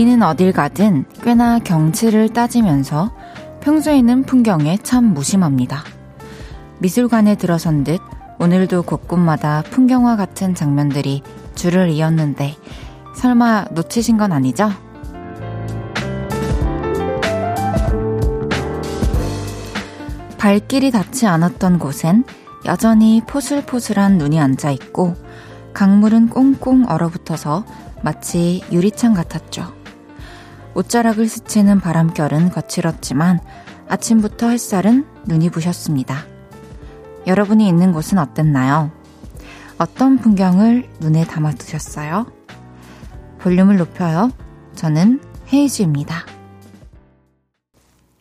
우리는 어딜 가든 꽤나 경치를 따지면서 평소에는 풍경에 참 무심합니다. 미술관에 들어선 듯 오늘도 곳곳마다 풍경화 같은 장면들이 줄을 이었는데 설마 놓치신 건 아니죠? 발길이 닿지 않았던 곳엔 여전히 포슬포슬한 눈이 앉아 있고 강물은 꽁꽁 얼어붙어서 마치 유리창 같았죠. 옷자락을 스치는 바람결은 거칠었지만 아침부터 햇살은 눈이 부셨습니다. 여러분이 있는 곳은 어땠나요? 어떤 풍경을 눈에 담아두셨어요? 볼륨을 높여요. 저는 헤이즈입니다.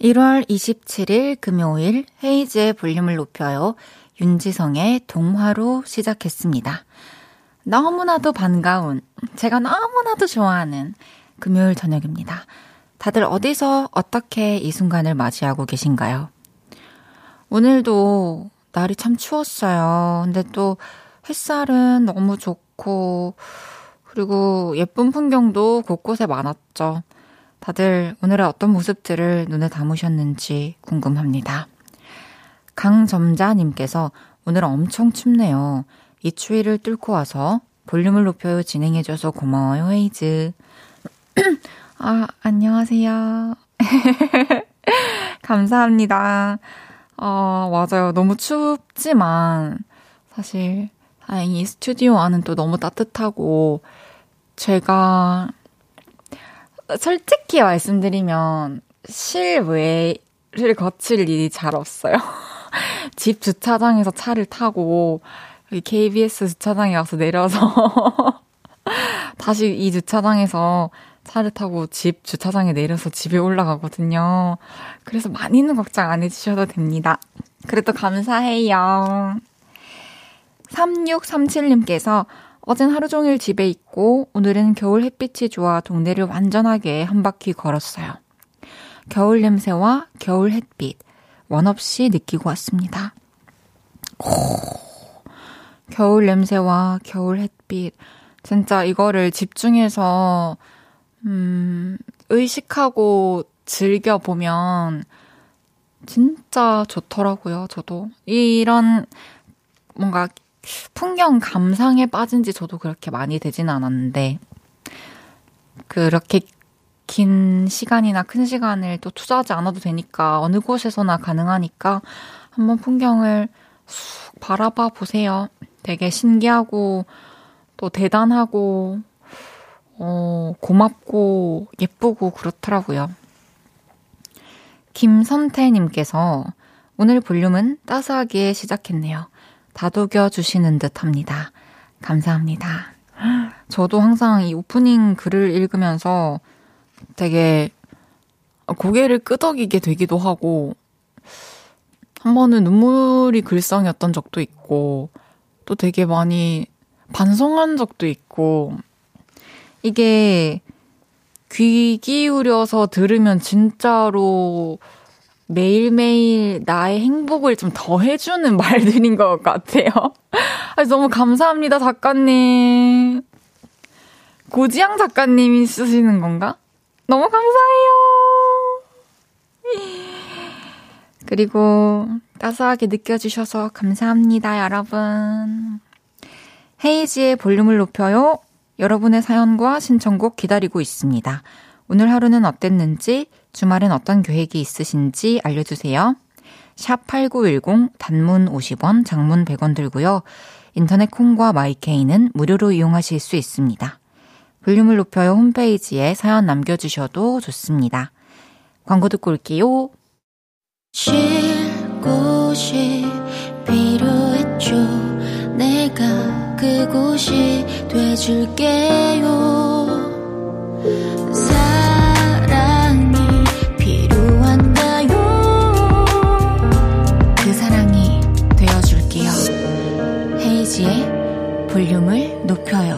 1월 27일 금요일 헤이즈의 볼륨을 높여요. 윤지성의 동화로 시작했습니다. 너무나도 반가운, 제가 너무나도 좋아하는 금요일 저녁입니다. 다들 어디서 어떻게 이 순간을 맞이하고 계신가요? 오늘도 날이 참 추웠어요. 근데 또 햇살은 너무 좋고, 그리고 예쁜 풍경도 곳곳에 많았죠. 다들 오늘의 어떤 모습들을 눈에 담으셨는지 궁금합니다. 강점자님께서 오늘 엄청 춥네요. 이 추위를 뚫고 와서 볼륨을 높여요 진행해줘서 고마워요, 헤이즈. 아, 안녕하세요. 감사합니다. 어, 맞아요. 너무 춥지만, 사실, 다행히 스튜디오 안은 또 너무 따뜻하고, 제가, 솔직히 말씀드리면, 실외를 거칠 일이 잘 없어요. 집 주차장에서 차를 타고, KBS 주차장에 와서 내려서, 다시 이 주차장에서 차를 타고 집 주차장에 내려서 집에 올라가거든요. 그래서 많이는 걱정 안 해주셔도 됩니다. 그래도 감사해요. 3637님께서 어젠 하루 종일 집에 있고 오늘은 겨울 햇빛이 좋아 동네를 완전하게 한 바퀴 걸었어요. 겨울 냄새와 겨울 햇빛 원 없이 느끼고 왔습니다. 오, 겨울 냄새와 겨울 햇빛 진짜 이거를 집중해서 음, 의식하고 즐겨보면 진짜 좋더라고요, 저도. 이런 뭔가 풍경 감상에 빠진 지 저도 그렇게 많이 되진 않았는데, 그렇게 긴 시간이나 큰 시간을 또 투자하지 않아도 되니까, 어느 곳에서나 가능하니까, 한번 풍경을 쑥 바라봐 보세요. 되게 신기하고, 또 대단하고, 어, 고맙고 예쁘고 그렇더라고요. 김선태님께서 오늘 볼륨은 따스하게 시작했네요. 다독여 주시는 듯 합니다. 감사합니다. 저도 항상 이 오프닝 글을 읽으면서 되게 고개를 끄덕이게 되기도 하고, 한 번은 눈물이 글썽이었던 적도 있고, 또 되게 많이 반성한 적도 있고, 이게 귀 기울여서 들으면 진짜로 매일매일 나의 행복을 좀 더 해주는 말들인 것 같아요. 너무 감사합니다, 작가님. 고지영 작가님이 쓰시는 건가? 너무 감사해요. 그리고 따스하게 느껴주셔서 감사합니다, 여러분. 헤이지의 볼륨을 높여요. 여러분의 사연과 신청곡 기다리고 있습니다. 오늘 하루는 어땠는지, 주말엔 어떤 계획이 있으신지 알려주세요. 샵 8910 단문 50원, 장문 100원 들고요. 인터넷 콩과 마이케이는 무료로 이용하실 수 있습니다. 볼륨을 높여요 홈페이지에 사연 남겨주셔도 좋습니다. 광고 듣고 올게요. 쉴 곳이 필요했죠. 내가 그곳이 돼줄게요. 그. 헤이지의 볼륨을 높여요.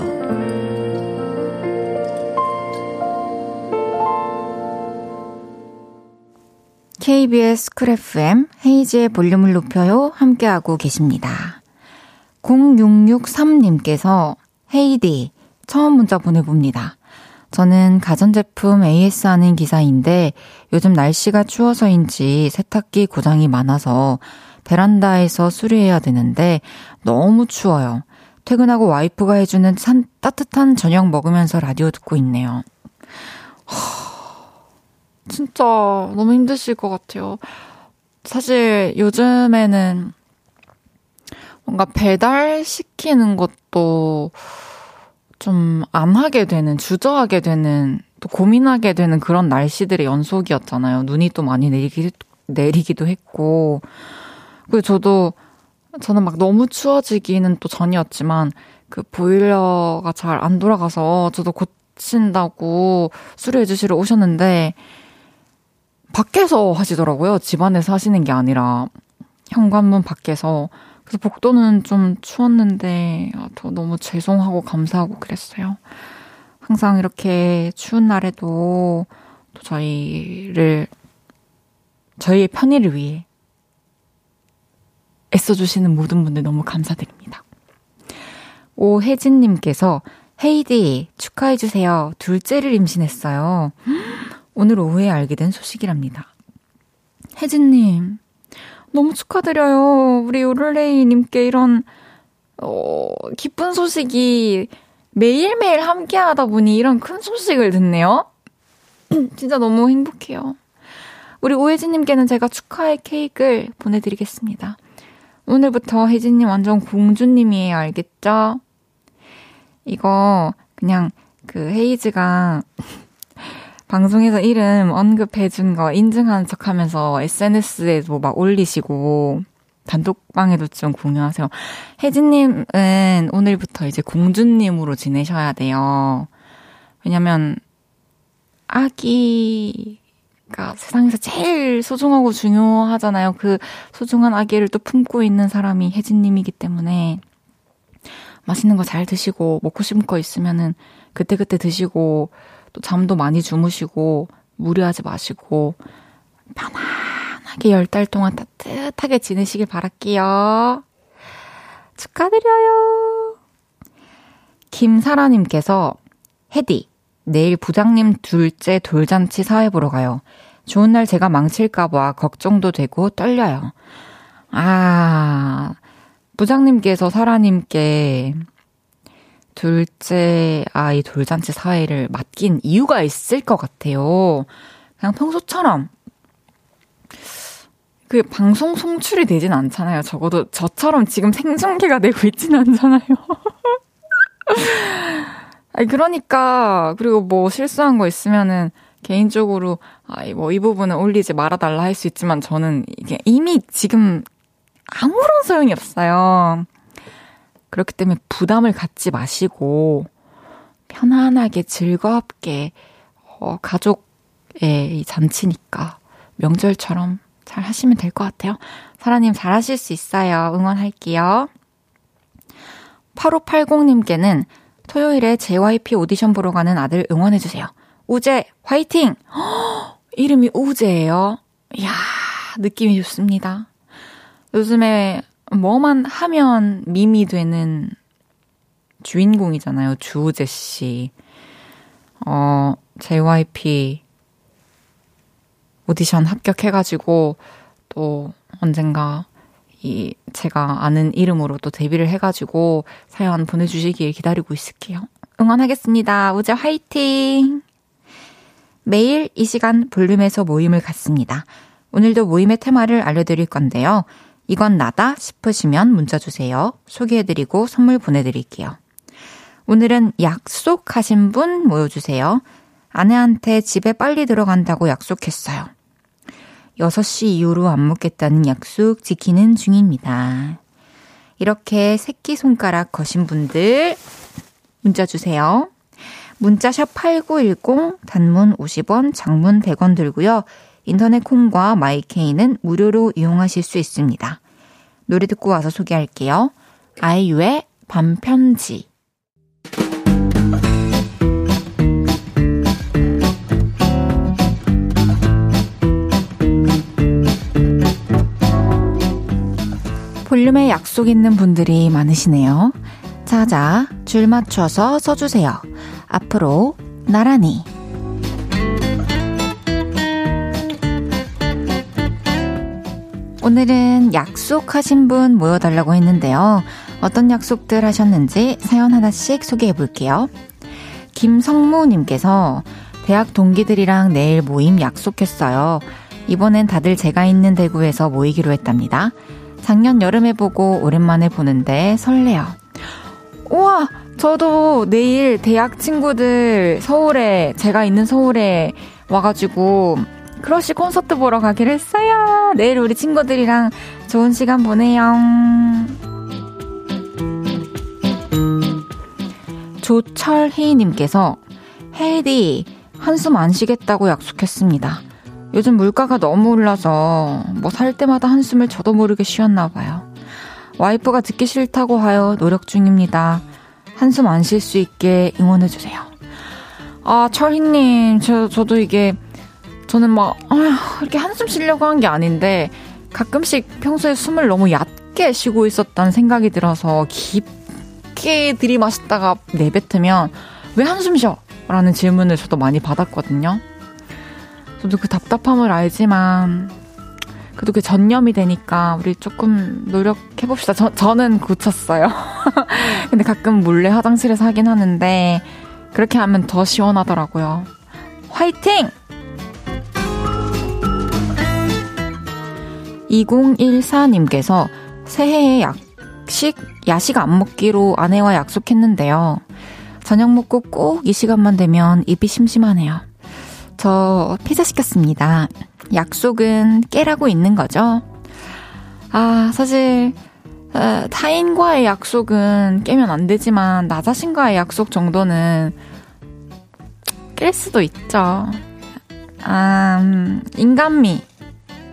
KBS 쿨 FM 헤이지의 볼륨을 높여요 함께하고 계십니다. 0663님께서 헤이디 처음 문자 보내봅니다. 저는 가전제품 AS 하는 기사인데 요즘 날씨가 추워서인지 세탁기 고장이 많아서 베란다에서 수리해야 되는데 너무 추워요. 퇴근하고 와이프가 해주는 산, 따뜻한 저녁 먹으면서 라디오 듣고 있네요. 진짜 너무 힘드실 것 같아요. 사실 요즘에는 뭔가 배달시키는 것도 좀 안 하게 되는, 주저하게 되는, 또 고민하게 되는 그런 날씨들의 연속이었잖아요. 눈이 또 많이 내리기, 내리기도 했고. 그리고 저도, 저는 막 너무 추워지기는 또 전이었지만, 그 보일러가 잘 안 돌아가서 저도 고친다고 수리해 주시러 오셨는데, 밖에서 하시더라고요. 집 안에서 하시는 게 아니라, 현관문 밖에서. 그래서 복도는 좀 추웠는데, 아, 저 너무 죄송하고 감사하고 그랬어요. 항상 이렇게 추운 날에도 또 저희를, 저희의 편의를 위해 애써주시는 모든 분들 너무 감사드립니다. 오혜진님께서 헤이디 축하해주세요. 둘째를 임신했어요. 오늘 오후에 알게 된 소식이랍니다. 혜진님, 너무 축하드려요. 우리 요를레이님께 이런, 어, 기쁜 소식이 매일매일 함께 하다 보니 이런 큰 소식을 듣네요. 진짜 너무 행복해요. 우리 오혜진님께는 제가 축하의 케이크를 보내드리겠습니다. 오늘부터 혜진님 완전 공주님이에요. 알겠죠? 이거 그냥 그 헤이즈가 방송에서 이름 언급해준 거 인증하는 척 하면서 SNS에도 막 올리시고, 단독방에도 좀 공유하세요. 혜진님은 오늘부터 이제 공주님으로 지내셔야 돼요. 왜냐면, 아기가 세상에서 제일 소중하고 중요하잖아요. 그 소중한 아기를 또 품고 있는 사람이 혜진님이기 때문에, 맛있는 거 잘 드시고, 먹고 싶은 거 있으면은 그때그때 드시고, 또 잠도 많이 주무시고 무리하지 마시고 편안하게 열 달 동안 따뜻하게 지내시길 바랄게요. 축하드려요. 김사라님께서 헤디 내일 부장님 둘째 돌잔치 사회 보러 가요. 좋은 날 제가 망칠까봐 걱정도 되고 떨려요. 아, 부장님께서 사라님께 둘째 아이 돌잔치 사회를 맡긴 이유가 있을 것 같아요. 그냥 평소처럼 그 방송 송출이 되진 않잖아요. 적어도 저처럼 지금 생중계가 되고 있진 않잖아요. 아니 그러니까 그리고 뭐 실수한 거 있으면은 개인적으로 아이 뭐 이 부분은 올리지 말아달라 할 수 있지만 저는 이게 이미 지금 아무런 소용이 없어요. 그렇기 때문에 부담을 갖지 마시고 편안하게 즐겁게 어, 가족의 이 잔치니까 명절처럼 잘 하시면 될 것 같아요. 사라님 잘 하실 수 있어요. 응원할게요. 8580님께는 토요일에 JYP 오디션 보러 가는 아들 응원해주세요. 우재, 화이팅! 허, 이름이 우재예요. 이야, 느낌이 좋습니다. 요즘에 뭐만 하면 밈이 되는 주인공이잖아요. 주우재 씨. 어, JYP 오디션 합격해가지고 또 언젠가 이 제가 아는 이름으로 또 데뷔를 해가지고 사연 보내주시길 기다리고 있을게요. 응원하겠습니다. 우재 화이팅! 매일 이 시간 볼륨에서 모임을 갖습니다. 오늘도 모임의 테마를 알려드릴 건데요. 이건 나다 싶으시면 문자 주세요. 소개해드리고 선물 보내드릴게요. 오늘은 약속하신 분 모여주세요. 아내한테 집에 빨리 들어간다고 약속했어요. 6시 이후로 안 먹겠다는 약속 지키는 중입니다. 이렇게 새끼손가락 거신 분들 문자 주세요. 문자샵 8910 단문 50원, 장문 100원 들고요. 인터넷 콩과 마이케이는 무료로 이용하실 수 있습니다. 노래 듣고 와서 소개할게요. 아이유의 밤편지. 볼륨에 약속 있는 분들이 많으시네요. 자자, 줄 맞춰서 써주세요. 앞으로 나란히 오늘은 약속하신 분 모여달라고 했는데요. 어떤 약속들 하셨는지 사연 하나씩 소개해 볼게요. 김성무님께서 대학 동기들이랑 내일 모임 약속했어요. 이번엔 다들 제가 있는 대구에서 모이기로 했답니다. 작년 여름에 보고 오랜만에 보는데 설레요. 우와! 저도 내일 대학 친구들 서울에, 제가 있는 서울에 와가지고 크러쉬 콘서트 보러 가기로 했어요. 내일 우리 친구들이랑 좋은 시간 보내요. 조철희님께서 헤이디 한숨 안 쉬겠다고 약속했습니다. 요즘 물가가 너무 올라서 뭐 살 때마다 한숨을 저도 모르게 쉬었나 봐요. 와이프가 듣기 싫다고 하여 노력 중입니다. 한숨 안 쉴 수 있게 응원해주세요. 아, 철희님, 저, 저도 이게 저는 막, 아휴, 이렇게 한숨 쉬려고 한 게 아닌데, 가끔씩 평소에 숨을 너무 얕게 쉬고 있었다는 생각이 들어서 깊게 들이마셨다가 내뱉으면, 왜 한숨 쉬어? 라는 질문을 저도 많이 받았거든요. 저도 그 답답함을 알지만, 그래도 그 전념이 되니까 우리 조금 노력해봅시다. 저, 저는 고쳤어요. 근데 가끔 몰래 화장실에서 하긴 하는데, 그렇게 하면 더 시원하더라고요. 화이팅! 2014님께서 새해에 약식, 야식 안 먹기로 아내와 약속했는데요. 저녁 먹고 꼭 이 시간만 되면 입이 심심하네요. 저 피자 시켰습니다. 약속은 깨라고 있는 거죠? 아, 사실, 어, 타인과의 약속은 깨면 안 되지만, 나 자신과의 약속 정도는 깰 수도 있죠. 아, 음, 인간미.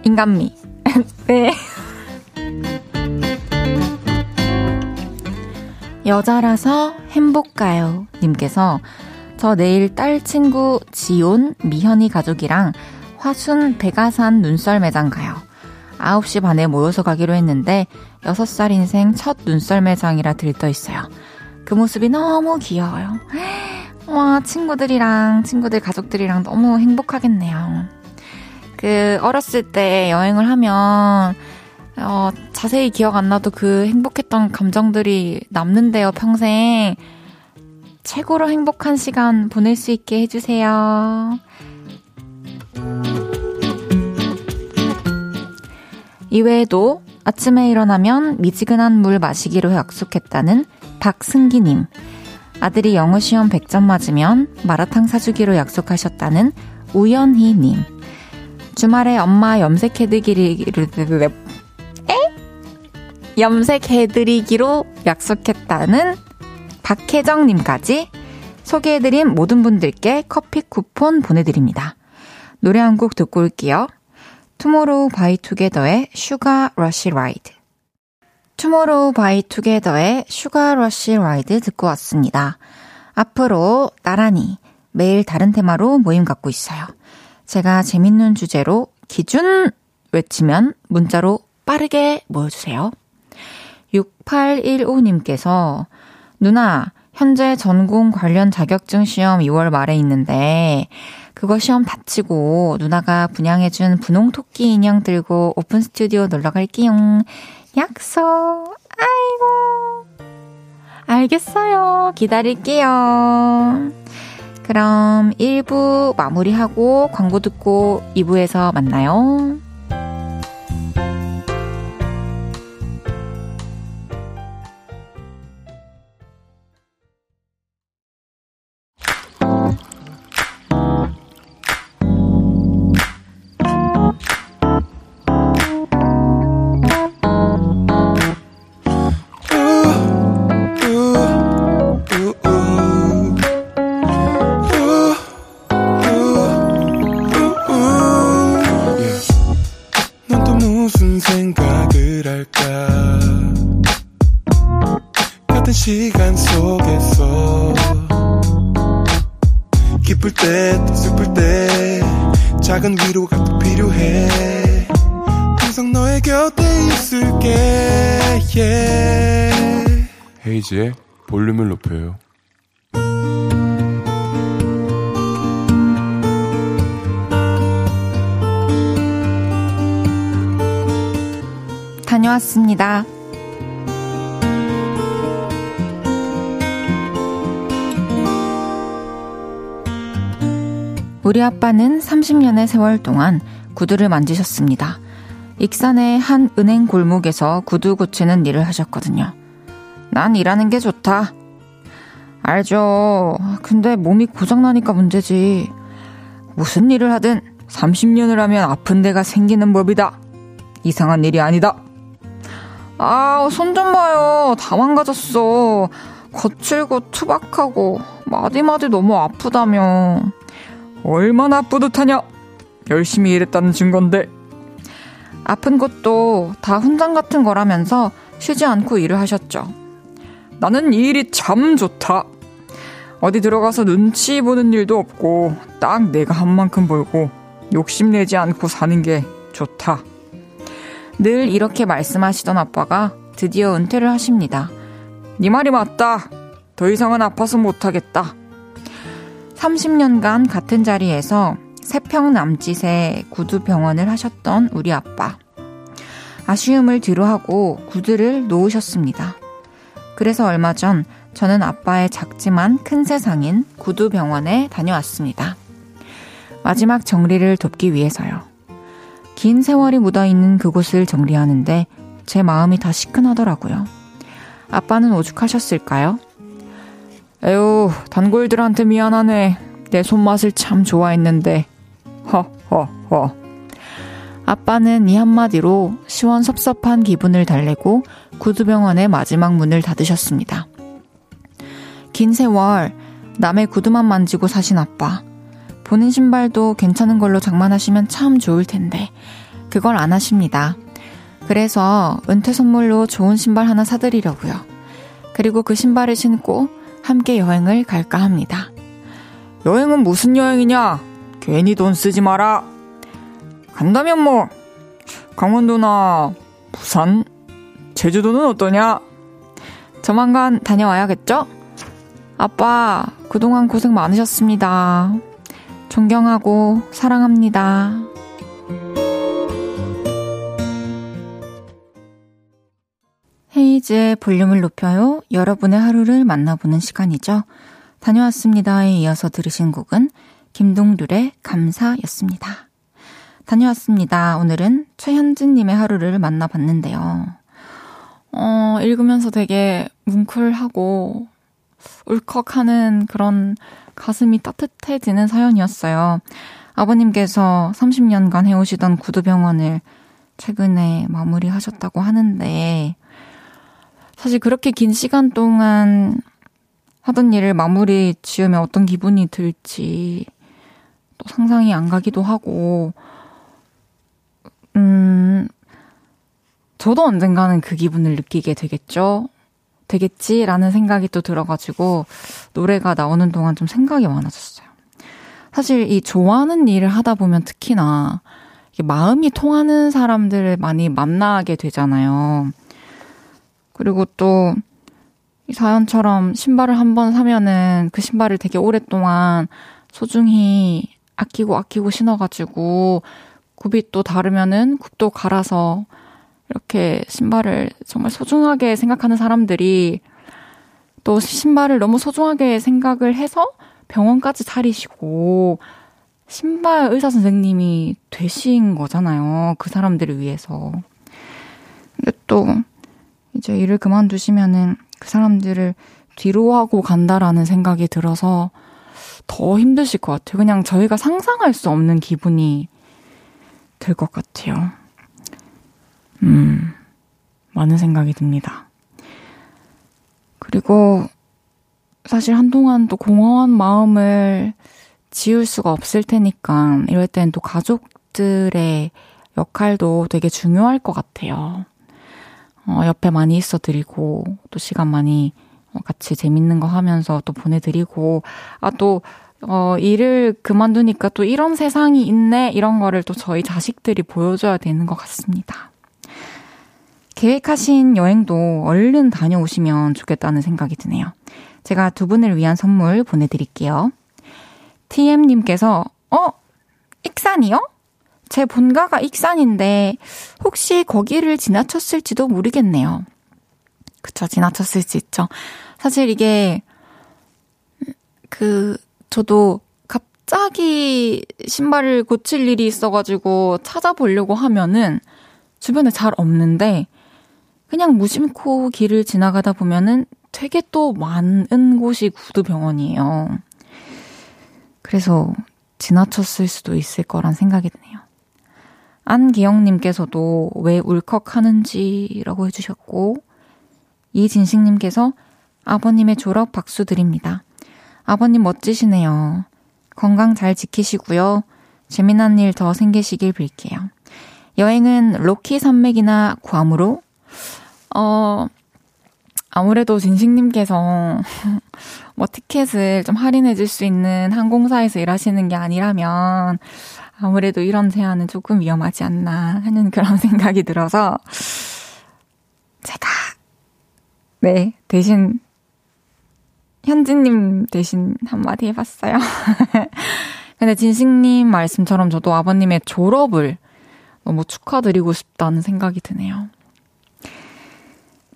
인간미. 네. 여자라서 행복가요. 님께서 저 내일 딸 친구 지온, 미현이 가족이랑 화순 백아산 눈썰 매장 가요. 9시 반에 모여서 가기로 했는데 6살 인생 첫 눈썰 매장이라 들떠 있어요. 그 모습이 너무 귀여워요. 와, 친구들이랑, 친구들 가족들이랑 너무 행복하겠네요. 그 어렸을 때 여행을 하면 어, 자세히 기억 안 나도 그 행복했던 감정들이 남는데요, 평생. 최고로 행복한 시간 보낼 수 있게 해주세요. 이외에도 아침에 일어나면 미지근한 물 마시기로 약속했다는 박승기님. 아들이 영어 시험 100점 맞으면 마라탕 사주기로 약속하셨다는 우연희님. 주말에 엄마 염색해드리기로, 에? 염색해드리기로 약속했다는 박혜정님까지 소개해드린 모든 분들께 커피 쿠폰 보내드립니다. 노래 한 곡 듣고 올게요. Tomorrow by Together의 Sugar Rush Ride. Tomorrow by Together의 Sugar Rush Ride 듣고 왔습니다. 앞으로 나란히 매일 다른 테마로 모임 갖고 있어요. 제가 재밌는 주제로 기준 외치면 문자로 빠르게 모여주세요. 6815님께서 누나, 현재 전공 관련 자격증 시험 2월 말에 있는데 그거 시험 다 치고 누나가 분양해준 분홍 토끼 인형 들고 오픈 스튜디오 놀러 갈게요. 약속. 아이고. 알겠어요. 기다릴게요. 그럼 1부 마무리하고 광고 듣고 2부에서 만나요. 이은지의 볼륨을 높여요. 다녀왔습니다. 우리 아빠는 30년의 세월 동안 구두를 만지셨습니다. 익산의 한 은행 골목에서 구두 고치는 일을 하셨거든요. 난 일하는 게 좋다. 알죠. 근데 몸이 고장나니까 문제지. 무슨 일을 하든 30년을 하면 아픈 데가 생기는 법이다. 이상한 일이 아니다. 아, 손 좀 봐요. 다 망가졌어. 거칠고 투박하고 마디마디 너무 아프다며. 얼마나 뿌듯하냐? 열심히 일했다는 증거인데. 아픈 것도 다 훈장 같은 거라면서 쉬지 않고 일을 하셨죠. 나는 이 일이 참 좋다. 어디 들어가서 눈치 보는 일도 없고 딱 내가 한 만큼 벌고 욕심내지 않고 사는 게 좋다. 늘 이렇게 말씀하시던 아빠가 드디어 은퇴를 하십니다. 네 말이 맞다. 더 이상은 아파서 못하겠다. 30년간 같은 자리에서 세 평 남짓의 구두 병원을 하셨던 우리 아빠. 아쉬움을 뒤로하고 구두를 놓으셨습니다. 그래서 얼마 전 저는 아빠의 작지만 큰 세상인 구두 병원에 다녀왔습니다. 마지막 정리를 돕기 위해서요. 긴 세월이 묻어있는 그곳을 정리하는데 제 마음이 다 시큰하더라고요. 아빠는 오죽하셨을까요? 에휴, 단골들한테 미안하네. 내 손맛을 참 좋아했는데. 허허허. 아빠는 이 한마디로 시원섭섭한 기분을 달래고 구두병원의 마지막 문을 닫으셨습니다. 긴 세월 남의 구두만 만지고 사신 아빠. 보는 신발도 괜찮은 걸로 장만하시면 참 좋을 텐데 그걸 안 하십니다. 그래서 은퇴 선물로 좋은 신발 하나 사드리려고요. 그리고 그 신발을 신고 함께 여행을 갈까 합니다. 여행은 무슨 여행이냐? 괜히 돈 쓰지 마라. 간다면 뭐 강원도나 부산, 제주도는 어떠냐? 조만간 다녀와야겠죠? 아빠, 그동안 고생 많으셨습니다. 존경하고 사랑합니다. 헤이즈의 볼륨을 높여요. 여러분의 하루를 만나보는 시간이죠. 다녀왔습니다에 이어서 들으신 곡은 김동률의 감사였습니다. 다녀왔습니다. 오늘은 최현진님의 하루를 만나봤는데요. 어, 읽으면서 되게 뭉클하고 울컥하는 그런 가슴이 따뜻해지는 사연이었어요. 아버님께서 30년간 해오시던 구두병원을 최근에 마무리하셨다고 하는데, 사실 그렇게 긴 시간 동안 하던 일을 마무리 지으면 어떤 기분이 들지 또 상상이 안 가기도 하고, 음, 저도 언젠가는 그 기분을 느끼게 되겠죠? 되겠지라는 생각이 또 들어가지고 노래가 나오는 동안 좀 생각이 많아졌어요. 사실 이 좋아하는 일을 하다 보면 특히나 마음이 통하는 사람들을 많이 만나게 되잖아요. 그리고 또 이 사연처럼 신발을 한 번 사면은 그 신발을 되게 오랫동안 소중히 아끼고 아끼고 신어가지고 굽이 또 다르면은 굽도 갈아서 이렇게 신발을 정말 소중하게 생각하는 사람들이 또 신발을 너무 소중하게 생각을 해서 병원까지 차리시고 신발 의사 선생님이 되신 거잖아요. 그 사람들을 위해서. 근데 또 이제 일을 그만두시면은 그 사람들을 뒤로 하고 간다라는 생각이 들어서 더 힘드실 것 같아요. 그냥 저희가 상상할 수 없는 기분이 들 것 같아요. 음, 많은 생각이 듭니다. 그리고 사실 한동안 또 공허한 마음을 지울 수가 없을 테니까 이럴 땐 또 가족들의 역할도 되게 중요할 것 같아요. 어, 옆에 많이 있어 드리고 또 시간 많이 같이 재밌는 거 하면서 또 보내드리고 아또 어, 일을 그만두니까 또 이런 세상이 있네 이런 거를 또 저희 자식들이 보여줘야 되는 것 같습니다. 계획하신 여행도 얼른 다녀오시면 좋겠다는 생각이 드네요. 제가 두 분을 위한 선물 보내드릴게요. TM님께서, 어? 익산이요? 제 본가가 익산인데 혹시 거기를 지나쳤을지도 모르겠네요. 그쵸, 지나쳤을 수 있죠. 사실 이게 그 저도 갑자기 신발을 고칠 일이 있어가지고 찾아보려고 하면은 주변에 잘 없는데 그냥 무심코 길을 지나가다 보면은 되게 또 많은 곳이 구두병원이에요. 그래서 지나쳤을 수도 있을 거란 생각이 드네요. 안기영님께서도 왜 울컥하는지라고 해주셨고, 이진식님께서 아버님의 졸업 박수 드립니다. 아버님 멋지시네요. 건강 잘 지키시고요. 재미난 일 더 생기시길 빌게요. 여행은 로키 산맥이나 괌으로? 어, 아무래도 진식님께서 뭐 티켓을 좀 할인해 줄 수 있는 항공사에서 일하시는 게 아니라면 아무래도 이런 제안은 조금 위험하지 않나 하는 그런 생각이 들어서 제가 네 대신 현진님 대신 한마디 해봤어요. 근데 진식님 말씀처럼 저도 아버님의 졸업을 너무 축하드리고 싶다는 생각이 드네요.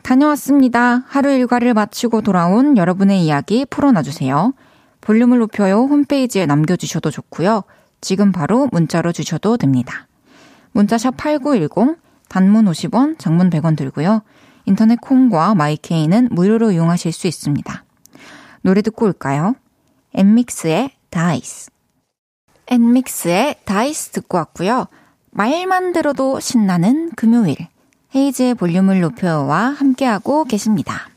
다녀왔습니다. 하루 일과를 마치고 돌아온 여러분의 이야기 풀어놔주세요. 볼륨을 높여요 홈페이지에 남겨주셔도 좋고요. 지금 바로 문자로 주셔도 됩니다. 문자샵 8910, 단문 50원, 장문 100원 들고요. 인터넷 콩과 my K는 무료로 이용하실 수 있습니다. 노래 듣고 올까요? 엔믹스의 다이스. 엔믹스의 다이스 듣고 왔고요. 말만 들어도 신나는 금요일. 헤이즈의 볼륨을 높여요 함께하고 계십니다.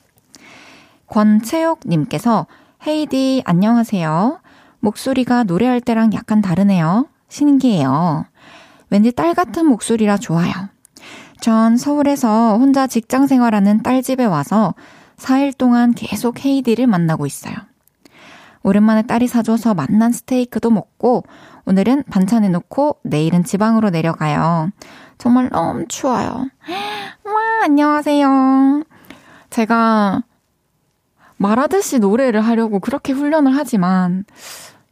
권채옥님께서 헤이디 안녕하세요. 목소리가 노래할 때랑 약간 다르네요. 신기해요. 왠지 딸 같은 목소리라 좋아요. 전 서울에서 혼자 직장 생활하는 딸 집에 와서 4일 동안 계속 헤이디를 만나고 있어요. 오랜만에 딸이 사줘서 만난 스테이크도 먹고 오늘은 반찬 해놓고 내일은 지방으로 내려가요. 정말 너무 추워요. 와, 안녕하세요. 제가 말하듯이 노래를 하려고 그렇게 훈련을 하지만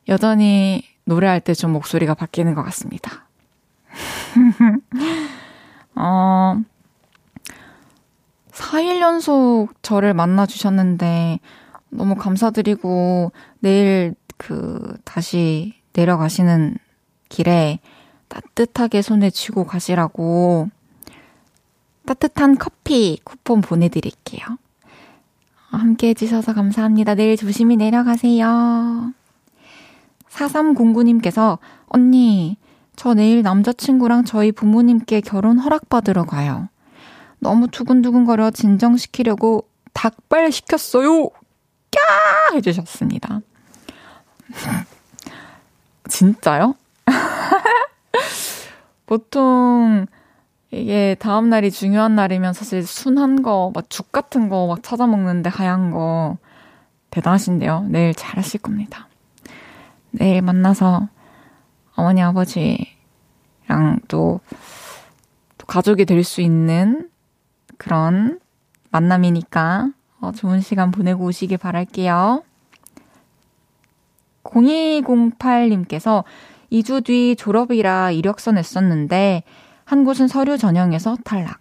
여전히 노래할 때 좀 목소리가 바뀌는 것 같습니다. 어, 4일 연속 저를 만나주셨는데 너무 감사드리고 내일 그 다시 내려가시는 길에 따뜻하게 손에 쥐고 가시라고 따뜻한 커피 쿠폰 보내드릴게요. 함께 해주셔서 감사합니다. 내일 조심히 내려가세요. 4309님께서, 언니, 저 내일 남자친구랑 저희 부모님께 결혼 허락받으러 가요. 너무 두근두근거려 진정시키려고 닭발 시켰어요! 꺄! 해주셨습니다. 진짜요? 보통 이게 다음 날이 중요한 날이면 사실 순한 거, 막 죽 같은 거 막 찾아 먹는데 하얀 거 대단하신데요. 내일 잘하실 겁니다. 내일 만나서 어머니 아버지랑 또, 또 가족이 될 수 있는 그런 만남이니까 어, 좋은 시간 보내고 오시길 바랄게요. 0208님께서 2주 뒤 졸업이라 이력서 냈었는데 한 곳은 서류 전형에서 탈락.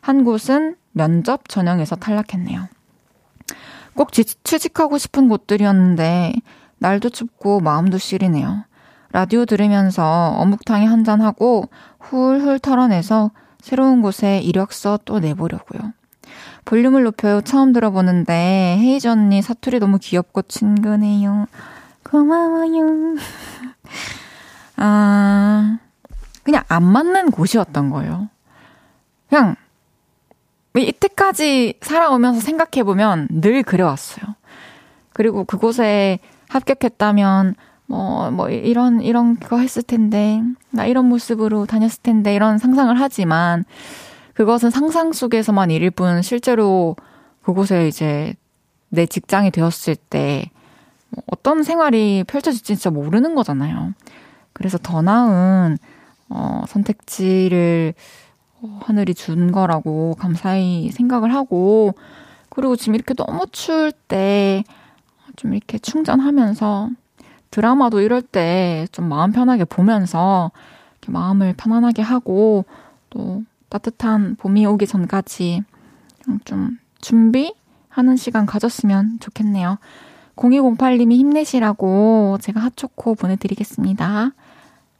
한 곳은 면접 전형에서 탈락했네요. 꼭 취직하고 싶은 곳들이었는데 날도 춥고 마음도 시리네요. 라디오 들으면서 어묵탕에 한잔하고 훌훌 털어내서 새로운 곳에 이력서 또 내보려고요. 볼륨을 높여요. 처음 들어보는데 헤이즈 언니 사투리 너무 귀엽고 친근해요. 고마워요. 아, 그냥 안 맞는 곳이었던 거예요. 그냥, 이때까지 살아오면서 생각해보면 늘 그래왔어요. 그리고 그곳에 합격했다면, 뭐, 뭐, 이런, 이런 거 했을 텐데, 나 이런 모습으로 다녔을 텐데, 이런 상상을 하지만, 그것은 상상 속에서만 일일 뿐, 실제로 그곳에 이제 내 직장이 되었을 때, 뭐 어떤 생활이 펼쳐질지 진짜 모르는 거잖아요. 그래서 더 나은 어, 선택지를 어, 하늘이 준 거라고 감사히 생각을 하고 그리고 지금 이렇게 너무 추울 때 좀 이렇게 충전하면서 드라마도 이럴 때 좀 마음 편하게 보면서 마음을 편안하게 하고 또 따뜻한 봄이 오기 전까지 좀 준비하는 시간 가졌으면 좋겠네요. 0208님이 힘내시라고 제가 핫초코 보내드리겠습니다.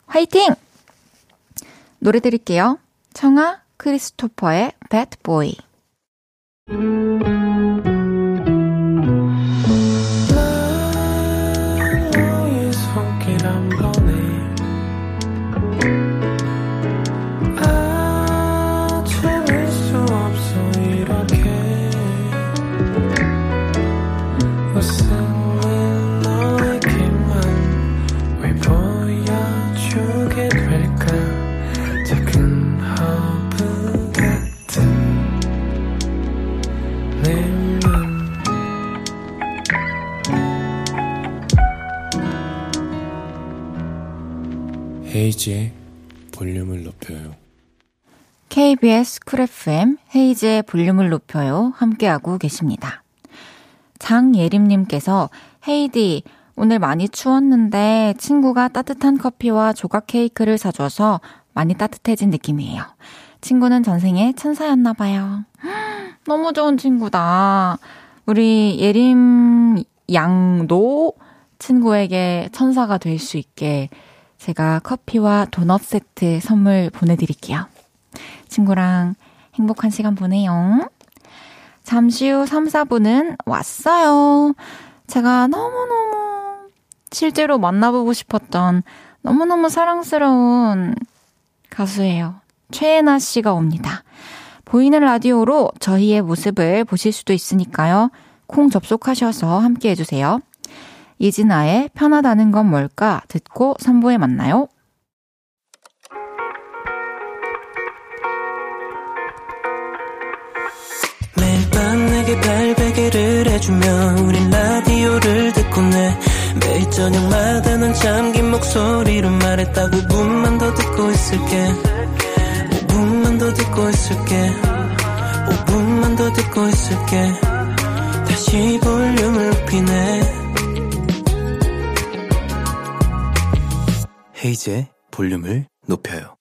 화이팅! 노래 드릴게요. 청아 크리스토퍼의 Boy. 헤이즈의 볼륨을 높여요. KBS Cool FM 헤이즈의 볼륨을 높여요. 함께하고 계십니다. 장예림님께서 헤이디, 오늘 많이 추웠는데 친구가 따뜻한 커피와 조각 케이크를 사줘서 많이 따뜻해진 느낌이에요. 친구는 전생에 천사였나 봐요. 너무 좋은 친구다. 우리 예림 양도 친구에게 천사가 될 수 있게 제가 커피와 도넛 세트 선물 보내드릴게요. 친구랑 행복한 시간 보내요. 잠시 후 3, 4분은 왔어요. 제가 너무너무 실제로 만나보고 싶었던 너무너무 사랑스러운 가수예요. 최애나 씨가 옵니다. 보이는 라디오로 저희의 모습을 보실 수도 있으니까요. 콩 접속하셔서 함께 해주세요. 이진아의 편하다는 건 뭘까 듣고 3부에 만나요. 매일 밤 내게 발베개를 해주며 우린 라디오를 듣고 내 매일 저녁마다 넌 잠긴 목소리로 말했다 5분만 더 듣고 있을게. 5분만 더 듣고 있을게. 5분만 더 듣고 있을게. 다시 볼륨을 높이네 헤이즈의 볼륨을 높여요.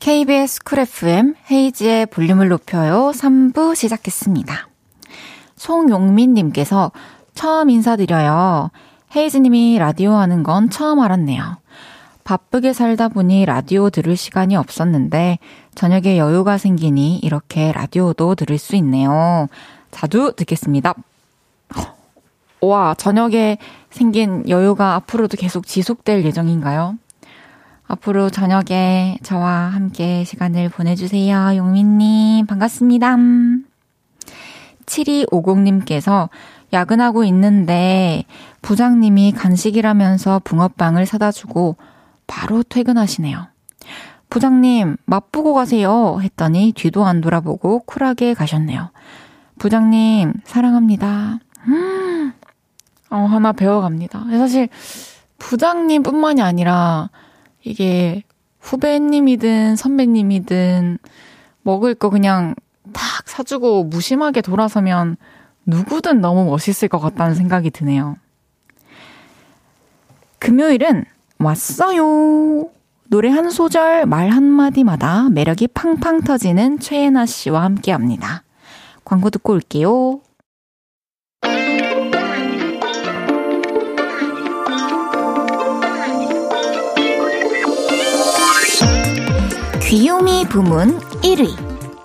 KBS Cool FM 헤이즈의 볼륨을 높여요. 3부 시작했습니다. 송용민님께서 처음 인사드려요. 헤이즈님이 라디오 하는 건 처음 알았네요. 바쁘게 살다 보니 라디오 들을 시간이 없었는데 저녁에 여유가 생기니 이렇게 라디오도 들을 수 있네요. 자주 듣겠습니다. 와, 저녁에 생긴 여유가 앞으로도 계속 지속될 예정인가요? 앞으로 저녁에 저와 함께 시간을 보내주세요. 용민님, 반갑습니다. 7250님께서 야근하고 있는데 부장님이 간식이라면서 붕어빵을 사다 주고 바로 퇴근하시네요. 부장님, 맛보고 가세요. 했더니 뒤도 안 돌아보고 쿨하게 가셨네요. 부장님, 사랑합니다. 음, 어, 하나 배워갑니다. 사실, 부장님 뿐만이 아니라, 이게 후배님이든 선배님이든 먹을 거 그냥 탁 사주고 무심하게 돌아서면 누구든 너무 멋있을 것 같다는 생각이 드네요. 금요일은 왔어요. 노래 한 소절, 말 한마디마다 매력이 팡팡 터지는 최애나 씨와 함께 합니다. 광고 듣고 올게요. 귀요미 부문 1위,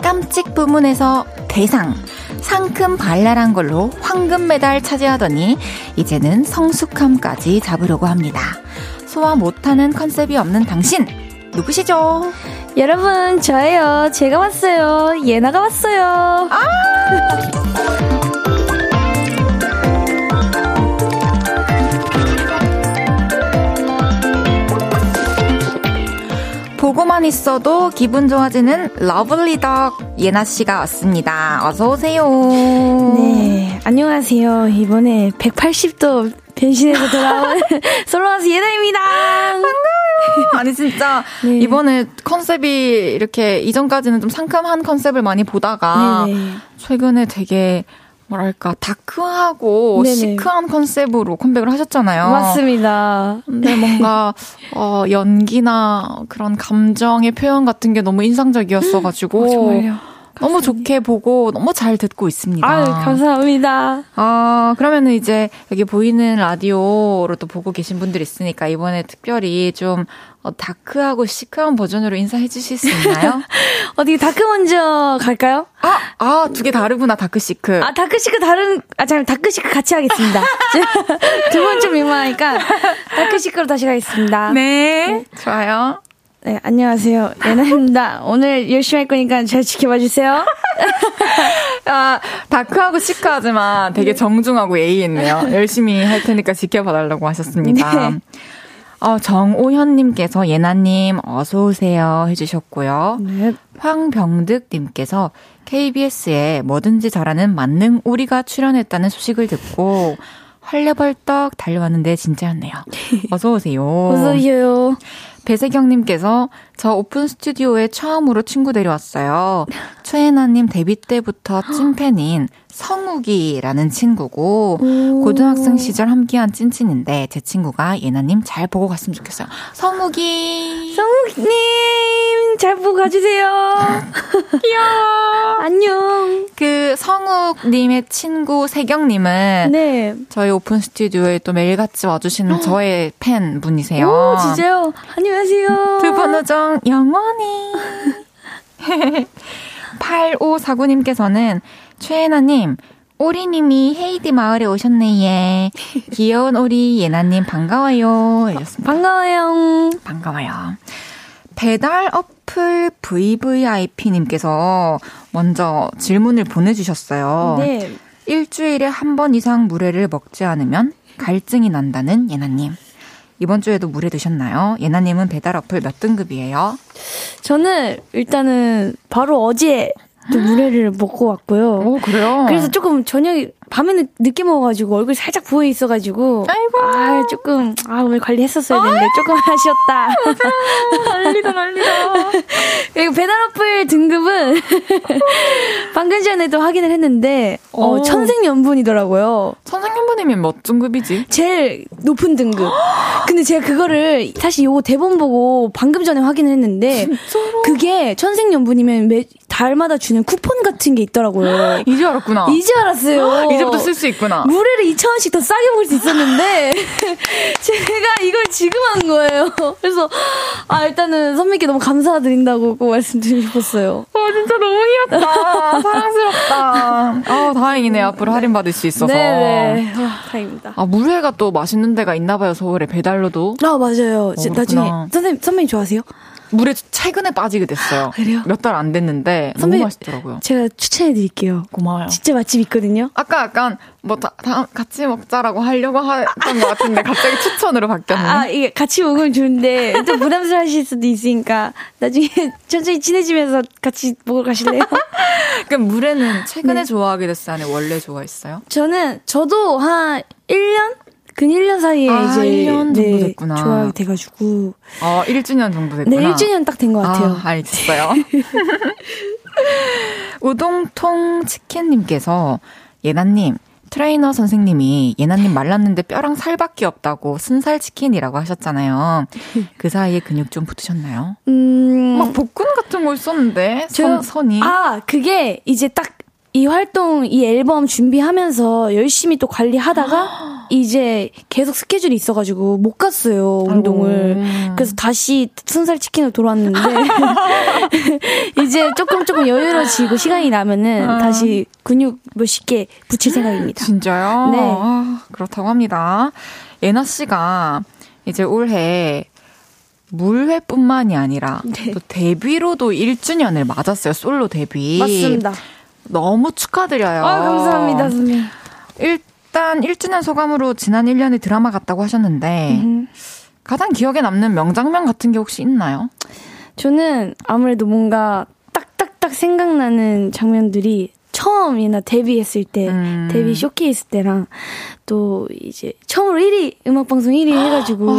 깜찍 부문에서 대상, 상큼 발랄한 걸로 황금 메달 차지하더니 이제는 성숙함까지 잡으려고 합니다. 소화 못하는 컨셉이 없는 당신 누구시죠? 여러분 저예요. 제가 왔어요. 예나가 왔어요. 아! 보고만 있어도 기분 좋아지는 lovely duck 예나 씨가 왔습니다. 어서 오세요. 네, 안녕하세요. 이번에 180도 변신해서 돌아온 솔로아스 예나입니다. 반가워요. 아니 진짜 네. 이번에 컨셉이 이렇게 이전까지는 좀 상큼한 컨셉을 많이 보다가 네네. 최근에 되게 뭐랄까 다크하고 네네. 시크한 컨셉으로 컴백을 하셨잖아요. 맞습니다. 근데 뭔가 어 연기나 그런 감정의 표현 같은 게 너무 인상적이었어가지고 어. 너무 좋게 보고 너무 잘 듣고 있습니다. 아유, 감사합니다. 아, 그러면은 이제 여기 보이는 라디오로 또 보고 계신 분들 있으니까 이번에 특별히 좀 어, dark하고 chic한 버전으로 인사해 주실 수 있나요? 어디 dark 먼저 갈까요? 아, 아, 두 개 다르구나, dark chic. 아, dark chic 다른, 아, 잠깐, dark chic 같이 하겠습니다. 두 번 좀 민망하니까, dark chic로 다시 가겠습니다. 네, 네. 좋아요. 네, 안녕하세요. 예나입니다. 오늘 열심히 할 거니까 잘 지켜봐 주세요. 아, dark하고 chic하지만 되게 정중하고 예의 있네요. 열심히 할 테니까 지켜봐 달라고 하셨습니다. 네. 어, 정오현님께서 예나님 어서오세요 해주셨고요. 네. 황병득님께서 KBS에 뭐든지 잘하는 만능 우리가 출연했다는 소식을 듣고 헐레벌떡 달려왔는데 진짜였네요. 어서오세요. 어서오세요. 배세경님께서 저 오픈 스튜디오에 처음으로 친구 데려왔어요. 최애나님 데뷔 때부터 찐팬인 성욱이라는 친구고 오. 고등학생 시절 함께한 찐친인데 제 친구가 예나님 잘 보고 갔으면 좋겠어요. 성욱이 성욱님 잘 보고 가주세요. 귀여워. 안녕. 그 성욱님의 친구 세경님은 네. 저희 오픈 스튜디오에 또 매일같이 와주시는 저의 팬 분이세요. 오 진짜요? 안녕하세요. 두번 우정 영원히. 8549님께서는 최애나님, 오리님이 헤이디 마을에 오셨네, 예. 귀여운 오리 예나님 반가워요. 해줬습니다. 반가워요. 반가워요. 배달 어플 VVIP님께서 먼저 질문을 보내주셨어요. 네. 일주일에 한 번 이상 물회를 먹지 않으면 갈증이 난다는 예나님. 이번 주에도 물회 드셨나요? 예나님은 배달 어플 몇 등급이에요? 저는 일단은 바로 어제 또 물회를 먹고 왔고요. 오, 그래요? 그래서 조금 저녁에 밤에 는 늦게 먹어가지고 얼굴 살짝 부어 있어가지고 아이고 아 조금 아 오늘 관리했었어야 되는데 아, 조금 아쉬웠다. 난리다 난리다. 그리고 배달 어플 등급은 방금 전에도 확인을 했는데 어, 천생연분이더라고요. 천생연분이면 몇 등급이지? 제일 높은 등급. 근데 제가 그거를 사실 요거 대본 보고 방금 전에 확인을 했는데 진짜로? 그게 천생연분이면 매 달마다 주는 쿠폰 같은 게 있더라고요. 이제 알았구나. 이제 알았어요. 이제부터 쓸 수 있구나. 물회를 2,000원씩 더 싸게 먹을 수 있었는데, 제가 이걸 지금 한 거예요. 그래서, 아, 일단은 선배께 너무 감사드린다고 꼭 말씀드리고 싶었어요. 와, 진짜 너무 귀엽다. 사랑스럽다. 아, 다행이네. 앞으로 할인받을 수 있어서. 네네. 아, 다행입니다. 아, 물회가 또 맛있는 데가 있나 봐요, 서울에. 배달로도. 아, 맞아요. 어, 나중에, 선생님, 선배님 좋아하세요? 물에 최근에 빠지게 됐어요. 아, 그래요? 몇 달 안 됐는데 너무 맛있더라고요. 제가 추천해 드릴게요. 고마워요. 진짜 맛집 있거든요. 아까 약간 뭐 다, 다 같이 먹자라고 하려고 했던 것 같은데 갑자기 추천으로 바뀌었네. 아, 이게 같이 먹으면 좋은데 또 부담스러우실 수도 있으니까 나중에 천천히 친해지면서 같이 먹으러 가실래요? 그럼 물에는 최근에 네. 좋아하게 됐어요? 아니 원래 좋아했어요? 저는 저도 한 1년 근 1년 사이에 아, 이제 1년 정도 네, 됐구나. 좋아하게 돼가지고. 어, 1주년 정도 됐구나. 네, 1주년 딱 된 것 같아요. 아, 알겠어요. 우동통 치킨님께서 예나님 트레이너 선생님이 예나님 말랐는데 뼈랑 살밖에 없다고 순살 치킨이라고 하셨잖아요. 그 사이에 근육 좀 붙으셨나요? 음. 막 복근 같은 걸 썼는데 선, 선이. 아 그게 이제 딱 이 활동, 이 앨범 준비하면서 열심히 또 관리하다가 이제 계속 스케줄이 있어가지고 못 갔어요, 운동을. 아이고. 그래서 다시 순살 치킨으로 돌아왔는데 이제 조금 조금 여유로워지고 시간이 나면은 아. 다시 근육 몇십 개 붙일 생각입니다. 진짜요? 네. 아, 그렇다고 합니다. 예나 씨가 이제 올해 물회뿐만이 아니라 네. 또 데뷔로도 1주년을 맞았어요. 솔로 데뷔. 맞습니다. 너무 축하드려요. 아, 감사합니다, 선생님. 일단 1주년 소감으로 지난 1년이 드라마 같다고 하셨는데 음. 가장 기억에 남는 명장면 같은 게 혹시 있나요? 저는 아무래도 뭔가 딱딱딱 생각나는 장면들이 처음이나 데뷔했을 때, 음. 데뷔 쇼케이스 때랑 또 이제 처음으로 1위, 음악방송 1위 해가지고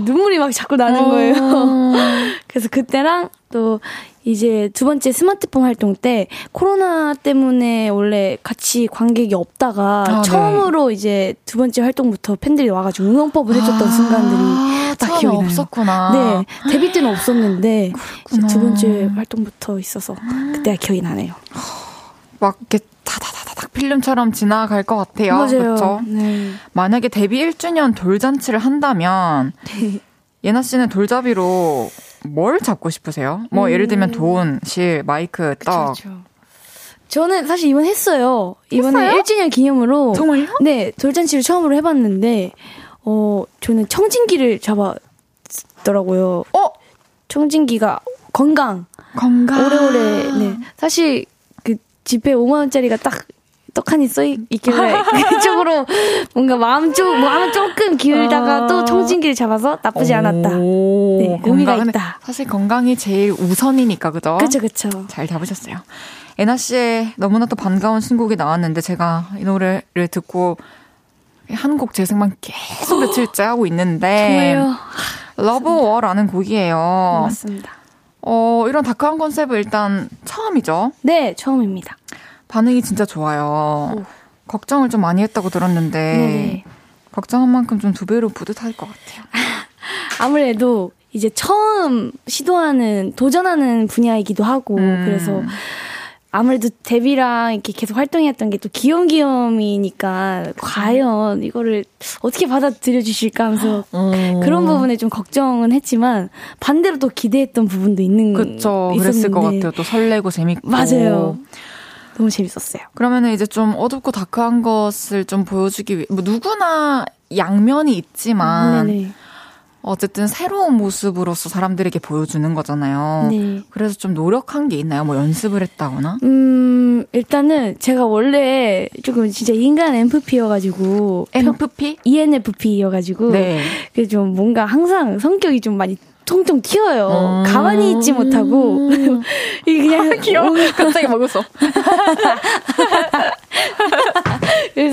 눈물이 막 자꾸 나는 거예요. 어. 그래서 그때랑 또 이제 두 번째 스마트폰 활동 때 코로나 때문에 원래 같이 관객이 없다가 아, 네. 처음으로 이제 두 번째 활동부터 팬들이 와가지고 응원법을 해줬던 아, 순간들이 딱 기억이 나요. 없었구나. 네, 데뷔 때는 없었는데. 두 번째 활동부터 있어서 그때가 기억이 나네요. 막 이렇게 다다 다다닥 필름처럼 지나갈 것 같아요. 그렇죠? 네. 만약에 데뷔 1주년 돌잔치를 한다면 예나 씨는 돌잡이로 뭘 잡고 싶으세요? 뭐 예를 들면 돈, 실, 마이크, 떡. 그렇죠. 저는 사실 이번 했어요. 이번에 했어요? 1주년 기념으로 정말요? 네, 돌잔치를 처음으로 해 봤는데, 어, 저는 청진기를 잡았더라고요. 어? 청진기가 건강, 건강. 오래오래, 네. 사실, 그, 지폐 5만 원짜리가 딱, 떡하니 써 있길래, 그쪽으로 뭔가 마음 쪽, 마음 조금 기울다가 아. 또 청진기를 잡아서 나쁘지 않았다. 오, 네, 의미가 있다. 사실 건강이 제일 우선이니까, 그죠? 그쵸, 그쵸. 잘 잡으셨어요. 애나 씨의 너무나 또 반가운 신곡이 나왔는데 제가 이 노래를 듣고 한 곡 재생만 계속 며칠째 하고 있는데. 러브워라는 곡이에요. 맞습니다. 어, 이런 다크한 컨셉은 일단 처음이죠. 네, 처음입니다. 반응이 진짜 좋아요. 오. 걱정을 좀 많이 했다고 들었는데 네네. 걱정한 만큼 좀 두 배로 뿌듯할 것 같아요. 아무래도 이제 처음 시도하는 도전하는 분야이기도 하고 음. 그래서 아무래도 데뷔랑 이렇게 계속 활동했던 게 또 귀염귀염이니까 과연 이거를 어떻게 받아들여 주실까 하면서 그런 부분에 좀 걱정은 했지만 반대로 또 기대했던 부분도 있는 그쵸. 있었는데 그랬을 것 같아요. 또 설레고 재밌고. 맞아요. 너무 재밌었어요. 그러면은 이제 좀 어둡고 다크한 것을 좀 보여주기 위해, 뭐 누구나 양면이 있지만, 네네. 어쨌든 새로운 모습으로서 사람들에게 보여주는 거잖아요. 네. 그래서 좀 노력한 게 있나요? 뭐 연습을 했다거나? 음, 일단은 제가 원래 조금 진짜 인간 MFP여가지고 NFP? ENFP여가지고 네. 그좀 뭔가 항상 성격이 좀 많이 통통 튀어요. 음. 가만히 있지 못하고 이게 그냥 귀여워. 갑자기 먹었어.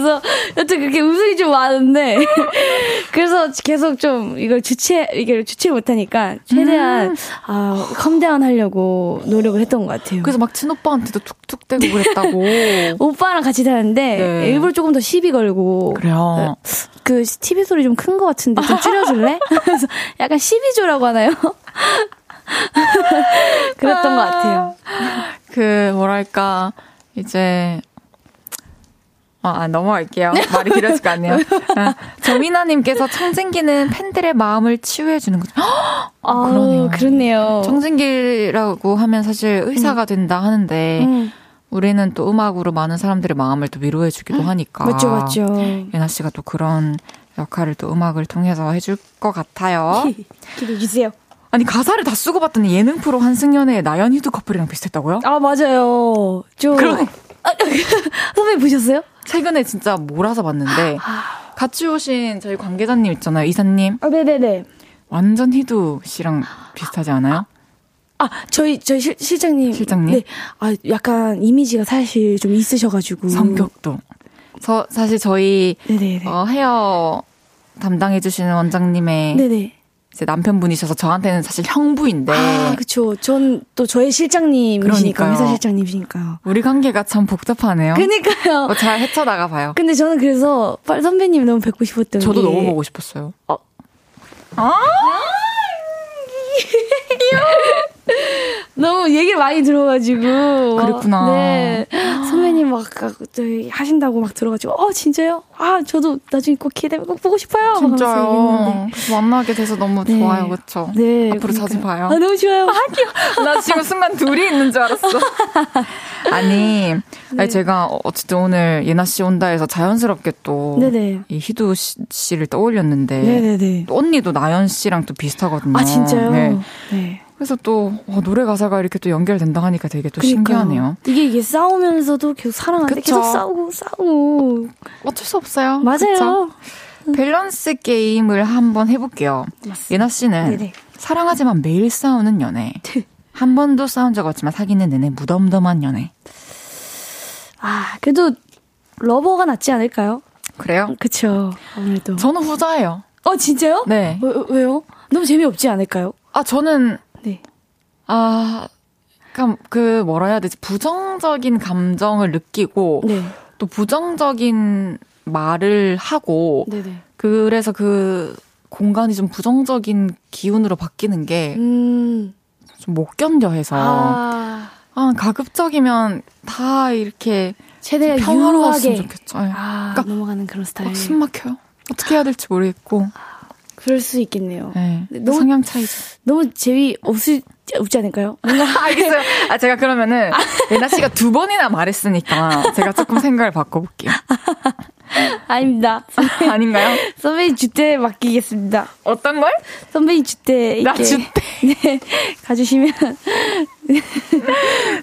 그래서 여튼 그렇게 웃음이 좀 많은데 그래서 계속 좀 이걸 주체 이걸 주체 못하니까 최대한 아 calm down 하려고 노력을 했던 것 같아요. 그래서 막 친오빠한테도 툭툭 대고 그랬다고. 오빠랑 같이 다녔는데 네. 일부러 조금 더 시비 걸고 그래요. 그 TV 소리 좀 큰 것 같은데 좀 줄여줄래? 그래서 약간 시비조라고 하나요? 그랬던 것 같아요. 그, 뭐랄까, 이제, 아, 아, 넘어갈게요. 말이 길어질 것 같네요. 아, 정민아님께서 청진기는 팬들의 마음을 치유해주는 거죠. 아, 그러네요. 그렇네요. 청진기라고 하면 사실 의사가 된다 하는데, 음, 우리는 또 음악으로 많은 사람들의 마음을 또 위로해주기도 하니까. 맞죠, 맞죠. 예나 씨가 또 그런 역할을 또 음악을 통해서 해줄 것 같아요. 기대해 주세요. 아니 가사를 다 쓰고 봤더니 예능 프로 한승연의 나연 희두 커플이랑 비슷했다고요? 아, 맞아요. 좀. 그럼- 아, 선배님 보셨어요? 최근에 진짜 몰아서 봤는데 아. 같이 오신 저희 관계자님 있잖아요 이사님 아, 네네네. 완전 희두 씨랑 비슷하지 않아요? 아, 저희, 저희 실, 실장님. 실장님? 네. 아, 약간 이미지가 사실 좀 있으셔가지고. 성격도. 저 사실 저희 네네네. 어, 헤어 담당해주시는 원장님의 네네. 이제 남편분이셔서 저한테는 사실 형부인데 아, 그쵸. 전 또 저의 실장님이시니까. 회사 실장님이시니까요. 우리 관계가 참 복잡하네요. 그니까요. 어, 잘 헤쳐나가 봐요. 근데 저는 그래서 빨리 선배님 너무 뵙고 싶었던 저도 게 너무 보고 싶었어요. 너무 얘기를 많이 들어가지고 그랬구나. 네 선배님 막 저희 하신다고 막 들어가지고 어 진짜요? 아 저도 나중에 꼭 기회되면 꼭 보고 싶어요. 진짜요. 그래서 만나게 돼서 너무 네. 좋아요, 그렇죠? 네 앞으로 자주 그러니까요. 봐요. 아 너무 좋아요. 나 지금 순간 둘이 있는 줄 알았어. 아니, 아니 제가 어쨌든 오늘 예나 씨 온다 해서 자연스럽게 또 네네. 이 희두 씨- 씨를 떠올렸는데 네네네. 또 언니도 나연 씨랑 또 비슷하거든요. 아 진짜요? 네. 네. 그래서 또 어, 노래 가사가 이렇게 또 연결된다 하니까 되게 또 그러니까요. 신기하네요. 이게 이게 싸우면서도 계속 사랑하는데 그쵸. 계속 싸우고 싸우고 어쩔 수 없어요. 맞아요. 그쵸? 밸런스 게임을 한번 해볼게요. 예나 씨는 네네. 사랑하지만 매일 싸우는 연애. 한 번도 싸운 적 없지만 사귀는 내내 무덤덤한 연애. 아 그래도 러버가 낫지 않을까요? 그래요? 그쵸 아무래도. 저는 후자예요. 어 진짜요? 네. 왜, 왜요? 너무 재미없지 않을까요? 아, 저는 네. 아, 그 뭐라 해야 되지? 부정적인 감정을 느끼고 네. 또 부정적인 말을 하고 네네. 그래서 그 공간이 좀 부정적인 기운으로 바뀌는 게 음. 좀못 견뎌 해서 아. 아, 가급적이면 다 이렇게 최대한 평화로웠으면 좋겠죠. 네. 아, 그러니까 넘어가는 그런 스타일. 숨 막혀요. 어떻게 해야 될지 모르겠고. 그럴 수 있겠네요. 네. 너무 성향 차이죠. 너무 재미 없을 없지 않을까요? 뭔가 알겠어요. 아 제가 그러면은 예나 씨가 두 번이나 말했으니까 제가 조금 생각을 바꿔볼게요. 아닙니다. 아닌가요? 선배님 주대 맡기겠습니다. 어떤 걸? 선배님 주대. 나 주대. 네, 가주시면.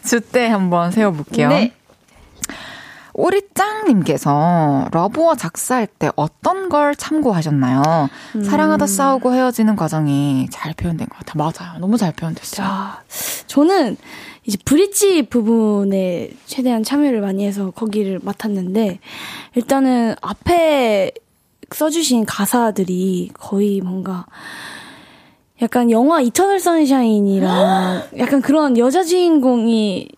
주대 한번 세워볼게요. 네. 오리짱님께서 러브와 작사할 때 어떤 걸 참고하셨나요? 음. 사랑하다 싸우고 헤어지는 과정이 잘 표현된 것 같아요. 맞아요. 너무 잘 표현됐어요. 야, 저는 이제 브릿지 부분에 최대한 참여를 많이 해서 거기를 맡았는데 일단은 앞에 써주신 가사들이 거의 뭔가 약간 영화 이터널 선샤인이랑 약간 그런 여자 주인공이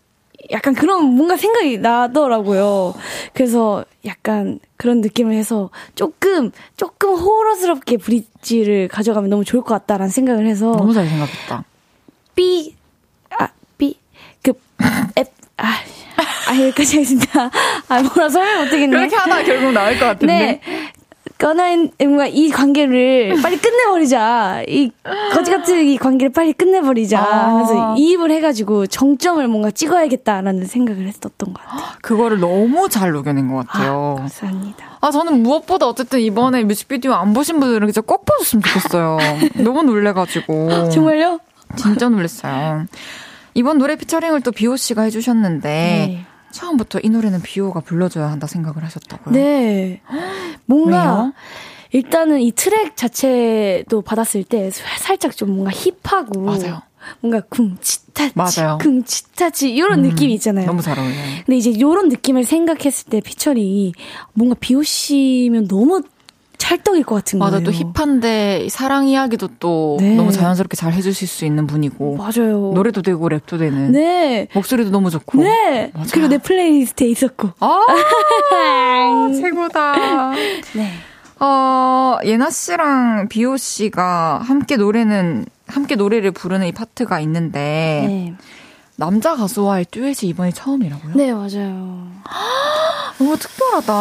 약간 그런 뭔가 생각이 나더라고요. 그래서 약간 그런 느낌을 해서 조금 조금 호러스럽게 브릿지를 가져가면 너무 좋을 것 같다라는 생각을 해서 너무 잘 생각했다. B 아 B 그앱 아, 아 여기까지 하겠습니다. 아 뭐라 설명 못하겠네. 그렇게 하다 결국 나올 것 같은데. 네. 꺼나인 뭔가 이 관계를 빨리 끝내버리자. 이 거지 같은 이 관계를 빨리 끝내버리자. 아. 하면서 이입을 해가지고 정점을 뭔가 찍어야겠다라는 생각을 했었던 것 같아요. 그거를 너무 잘 녹여낸 것 같아요. 아, 감사합니다. 아 저는 무엇보다 어쨌든 이번에 뮤직비디오 안 보신 분들은 진짜 꼭 보셨으면 좋겠어요. 너무 놀래가지고. 정말요? 진짜 놀랬어요. 이번 노래 피처링을 또 비오 씨가 해주셨는데. 네. 처음부터 이 노래는 비오가 불러줘야 한다 생각을 하셨다고요? 네. 뭔가 왜요? 일단은 이 트랙 자체도 받았을 때 살짝 좀 뭔가 hip하고 맞아요. 뭔가 쿵치타치 맞아요. 쿵치타치 이런 음, 느낌이 있잖아요. 너무 잘 어울려요. 근데 이제 이런 느낌을 생각했을 때 피처링이 뭔가 비오 씨면 너무 찰떡일 것 같은 맞아, 거예요. 맞아, 또 hip한데 사랑 이야기도 또 네. 너무 자연스럽게 잘 해주실 수 있는 분이고. 맞아요. 노래도 되고 랩도 되는. 네. 목소리도 너무 좋고. 네. 맞아. 그리고 내 playlist에 있었고. 아, 최고다. 네. 어, 예나 씨랑 비오 씨가 함께 노래는, 함께 노래를 부르는 이 파트가 있는데. 네. 남자 가수와의 듀엣이 이번이 처음이라고요? 네, 맞아요. 너무 특별하다.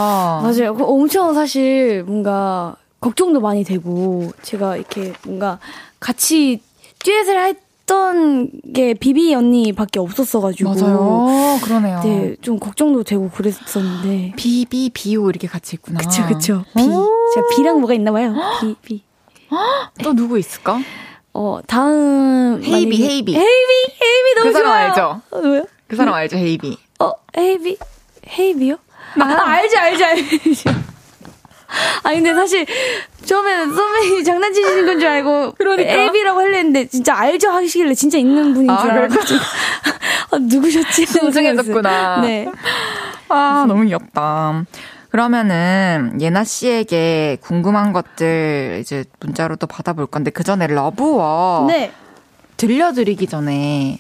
맞아요. 그 엄청 사실 뭔가 걱정도 많이 되고 제가 이렇게 뭔가 같이 듀엣을 했던 게 비비 언니밖에 없었어가지고 맞아요. 그러네요. 네, 좀 걱정도 되고 그랬었는데 비비 비오 이렇게 같이 있구나. 그쵸 그쵸. 비 제가 비랑 뭐가 있나 봐요. 비 비. 또 누구 있을까? 어 다음 헤이비 헤이비 헤이비 헤이비 너무 그 사람 좋아요. 알죠? 어, 왜요? 그 사람 알죠 헤이비. 어 헤이비 헤이비요? 아, 알지, 알지, 알지. 아 근데 사실 처음에는 선배님이 장난치시는 건 줄 알고 그러니까. 에비라고 하려는데 진짜 알죠 하시길래 진짜 있는 분인 줄 아, 알고가지고 아, 누구셨지? 신중해졌구나. 네. 아 너무 귀엽다. 그러면은 예나 씨에게 궁금한 것들 이제 문자로 또 받아볼 건데 그 전에 러브워 네. 들려드리기 전에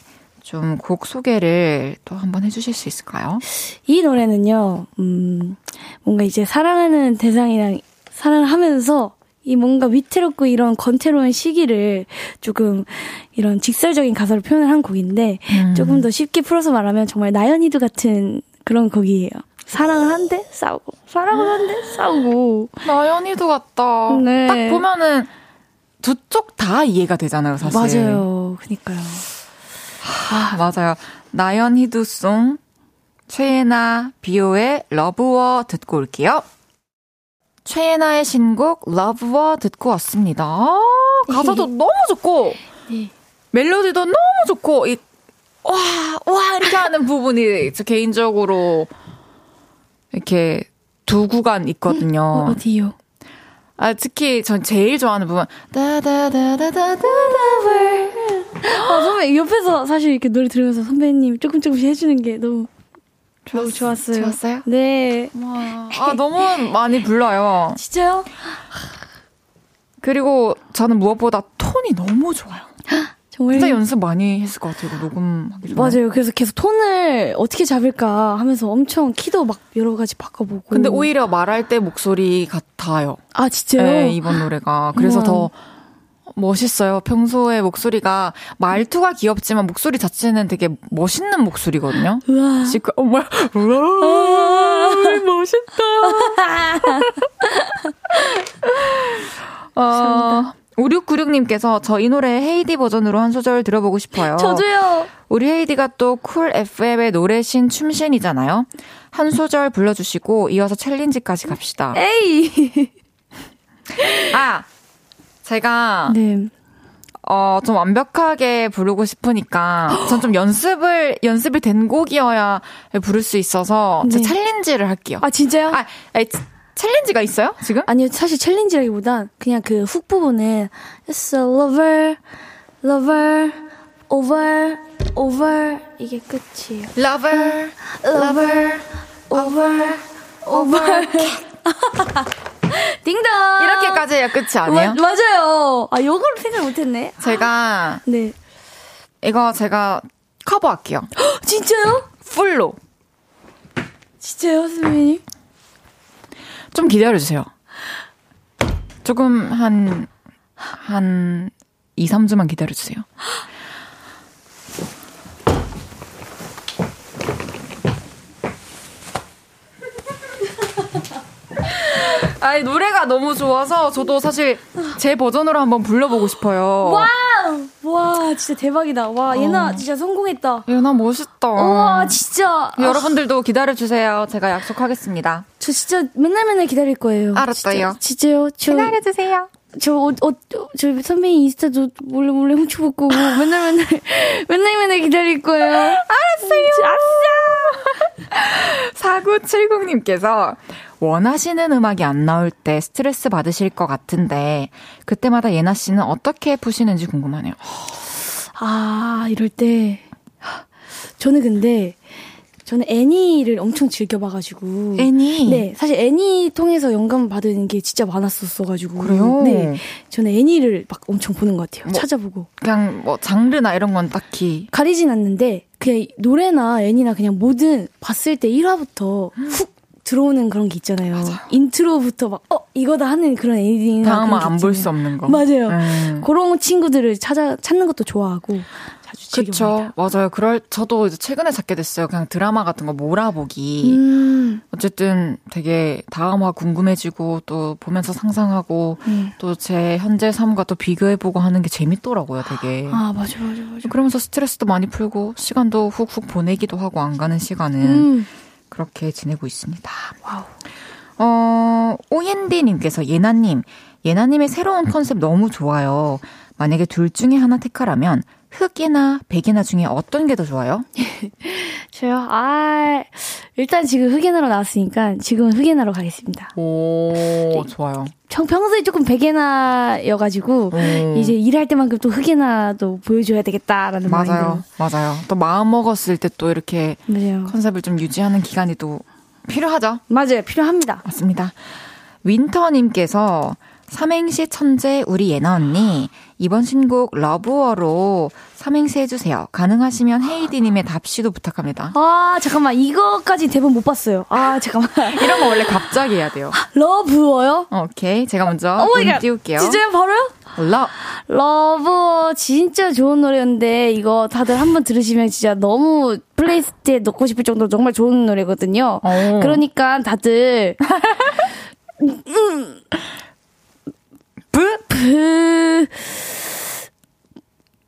좀 곡 소개를 또 한번 해주실 수 있을까요? 이 노래는요, 음, 뭔가 이제 사랑하는 대상이랑 사랑을 하면서 이 뭔가 위태롭고 이런 건태로운 시기를 조금 이런 직설적인 가사로 표현을 한 곡인데 음. 조금 더 쉽게 풀어서 말하면 정말 나연이도 같은 그런 곡이에요. 사랑을 한대 싸우고 사랑을 한대 싸우고 나연이도 같다. 네. 딱 보면은 두 쪽 다 이해가 되잖아요, 사실. 맞아요. 그니까요. 아, 맞아요. 나연 히두송, 최애나, 비오의 러브워 듣고 올게요. 최애나의 신곡 러브워 듣고 왔습니다. 아, 가사도 네. 너무 좋고, 네. 멜로디도 너무 좋고, 이, 와, 와, 이렇게 하는 부분이 저 개인적으로 이렇게 두 구간 있거든요. 어, 어디요? 아, 특히 전 제일 좋아하는 부분. 다다다다다다다 아, 선배 옆에서 사실 이렇게 노래 들으면서 선배님 조금 조금씩 해주는 게 너무 좋았, 너무 좋았어요. 좋았어요? 네. 와, 아, 너무 많이 불러요. 진짜요? 그리고 저는 무엇보다 톤이 너무 좋아요. 정말 진짜 연습 많이 했을 것 같아요. 녹음하기 전에. 맞아요. 그래서 계속 톤을 어떻게 잡을까 하면서 엄청 키도 막 여러 가지 바꿔보고. 근데 오히려 말할 때 목소리 같아요. 아 진짜요? 네, 이번 노래가. 그래서. 더 멋있어요. 평소에 목소리가 말투가 귀엽지만 목소리 자체는 되게 멋있는 목소리거든요. 우와. 시크, 어머, 우와, 멋있다. 어, 5696님께서 저 이 노래 헤이디 버전으로 한 소절 들어보고 싶어요. 저도요. 우리 헤이디가 또 Cool FM의 노래신 춤신이잖아요. 한 소절 불러주시고 이어서 챌린지까지 갑시다. 에이. 아, 제가 네. 어, 좀 완벽하게 부르고 싶으니까 전 좀 연습을 연습이 된 곡이어야 부를 수 있어서 제 네. 챌린지를 할게요. 아 진짜요? 아, 아니, 치- 챌린지가 있어요? 지금? 아니요, 사실 챌린지라기보단 그냥 그 훅 부분은 It's a lover, lover, over, over 이게 끝이에요. Lover, Lover, over, over. 딩동. 이렇게까지 해야 끝이 아니에요? 마, 맞아요. 아, 요거를 생각 못했네. 제가 네. 이거 제가 커버할게요. 진짜요? 풀로. 진짜요, 선배님? 좀 기다려주세요. 조금 한, 한 2, 3주만 기다려주세요. 아니, 노래가 너무 좋아서 저도 사실 제 버전으로 한번 불러보고 싶어요. 와우! 와, 진짜 대박이다. 와, 얘나 진짜 성공했다. 예나 멋있다. 와, 진짜. 아, 여러분들도 기다려주세요. 제가 약속하겠습니다. 저 진짜 맨날 맨날 기다릴 거예요. 알았어요. 진짜? 저, 기다려주세요. 저, 어, 어, 저 선배님 인스타도 몰래 몰래 훔쳐볼 거고, 맨날 맨날, 맨날 맨날 기다릴 거예요. 알았어요. 아싸! 4970님께서 원하시는 음악이 안 나올 때 스트레스 받으실 것 같은데 그때마다 예나 씨는 어떻게 푸시는지 궁금하네요. 아, 이럴 때. 저는 근데, 저는 애니를 엄청 즐겨봐가지고. 애니? 네, 사실 애니 통해서 영감 받은 게 진짜 많았었어가지고. 그래요? 네. 저는 애니를 막 엄청 보는 것 같아요. 뭐- 찾아보고. 그냥 뭐 장르나 이런 건 딱히 가리진 않는데, 그냥 노래나 애니나 그냥 뭐든 봤을 때 1화부터 훅 들어오는 그런 게 있잖아요. intro부터 막, 어, 이거다 하는 그런 애니나. 다음은 그런 게안볼 있잖아요. 수 없는 거. 맞아요. 음. 그런 친구들을 찾아, 찾는 것도 좋아하고. 그쵸. 맞아요. 그럴, 저도 이제 최근에 찾게 됐어요. 그냥 드라마 같은 거 몰아보기. 음, 어쨌든 되게 다음화 궁금해지고 또 보면서 상상하고 음. 또 제 현재 삶과 또 비교해보고 하는 게 재밌더라고요, 되게. 아, 맞아, 맞아, 맞아. 그러면서 스트레스도 많이 풀고 시간도 훅훅 보내기도 하고 안 가는 시간은 음. 그렇게 지내고 있습니다. Wow. 어, 오옌디님께서 예나님, 예나님의 새로운 컨셉 너무 좋아요. 만약에 둘 중에 하나 택하라면 흑예나 백예나 중에 어떤 게 더 좋아요? 저요? 아, 일단 지금 흑예나로 나왔으니까 지금은 흑예나로 가겠습니다. 오, 좋아요. 청, 평소에 조금 백예나여가지고 오. 이제 일할 때만큼 또 흑예나도 보여줘야 되겠다라는 맞아요, 맞아요. 또 마음 먹었을 때 또 이렇게. 맞아요. 컨셉을 좀 유지하는 기간이 또 필요하죠. 맞아요. 필요합니다. 맞습니다. 윈터님께서 삼행시 천재 우리 예나 언니 이번 신곡 Love War로 삼행시 해주세요. 가능하시면 헤이즈님의 답시도 부탁합니다. 아, 잠깐만. 이거까지 대본 못 봤어요. 아, 잠깐만. 이런 거 원래 갑자기 해야 돼요. Love War요? 오케이 제가 먼저 언니가 운 띄울게요. 진짜요? 바로요? 러 Love 진짜 좋은 노래였는데 이거 다들 한번 들으시면 진짜 너무 playlist에 넣고 싶을 정도로 정말 좋은 노래거든요. 오. 그러니까 다들 브 브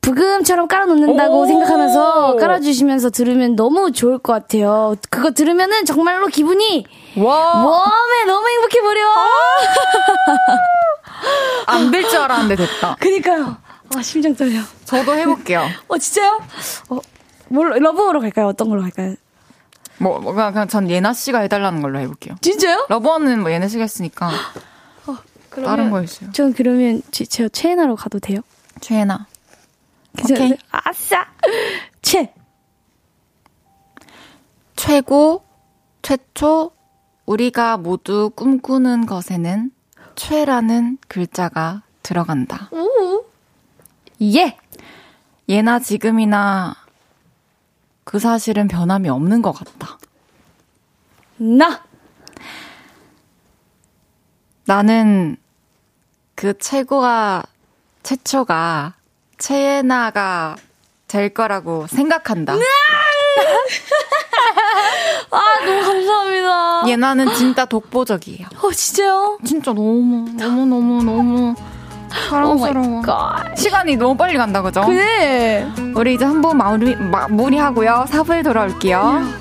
부금처럼 깔아놓는다고 오. 생각하면서 깔아주시면서 들으면 너무 좋을 것 같아요. 그거 들으면은 정말로 기분이 와. 웜에 너무 행복해 버려. 안 될 줄 알았는데 됐다. 그니까요. 아 심장 떨려. 저도 해볼게요. 어 진짜요? 어, 뭘 러브로 갈까요? 어떤 걸로 갈까요? 뭐, 뭐 그냥, 그냥 전 예나 씨가 해달라는 걸로 해볼게요. 진짜요? 러버는 뭐 예나 씨가 했으니까 다른 거 해주세요. 전 그러면 제, 저 최애나로 가도 돼요? 최애나. 오케이. 아싸! 최! 최고, 최초, 우리가 모두 꿈꾸는 것에는 최라는 글자가 들어간다. 오! 예! 예나 지금이나 그 사실은 변함이 없는 것 같다. 나! 나는 그 최고가, 최초가 최예나가 될 거라고 생각한다. 아, 너무 감사합니다. 예나는 진짜 독보적이에요. 어, 진짜요? 진짜 너무, 너무, 너무, 너무 사랑스러워. 시간이 너무 빨리 간다, 그죠? 그래. 우리 이제 한 번 마무리, 마무리하고요. 4부에 돌아올게요.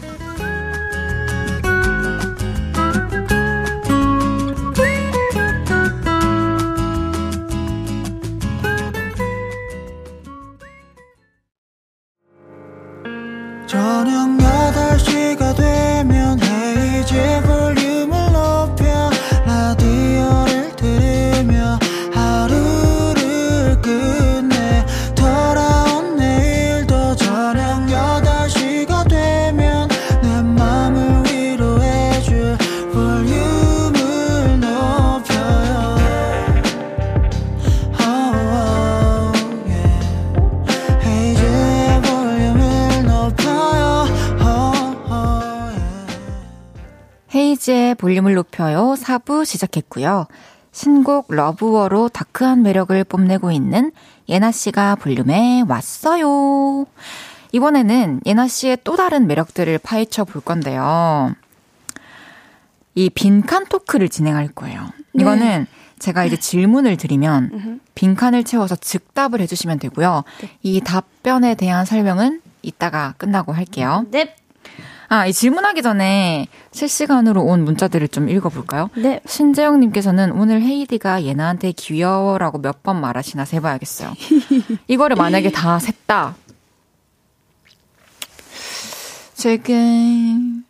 볼륨을 높여요. 4부 시작했고요. 신곡 러브워로 다크한 매력을 뽐내고 있는 예나 씨가 볼륨에 왔어요. 이번에는 예나 씨의 또 다른 매력들을 파헤쳐 볼 건데요. 이 빈칸 토크를 진행할 거예요. 이거는 제가 이제 질문을 드리면 빈칸을 채워서 즉답을 해주시면 되고요. 이 답변에 대한 설명은 이따가 끝나고 할게요. 네. 아, 이 질문하기 전에 실시간으로 온 문자들을 좀 읽어볼까요? 네. 신재영님께서는 오늘 헤이디가 예나한테 귀여워라고 몇 번 말하시나 세봐야겠어요. 이거를 만약에 다 셌다. 지금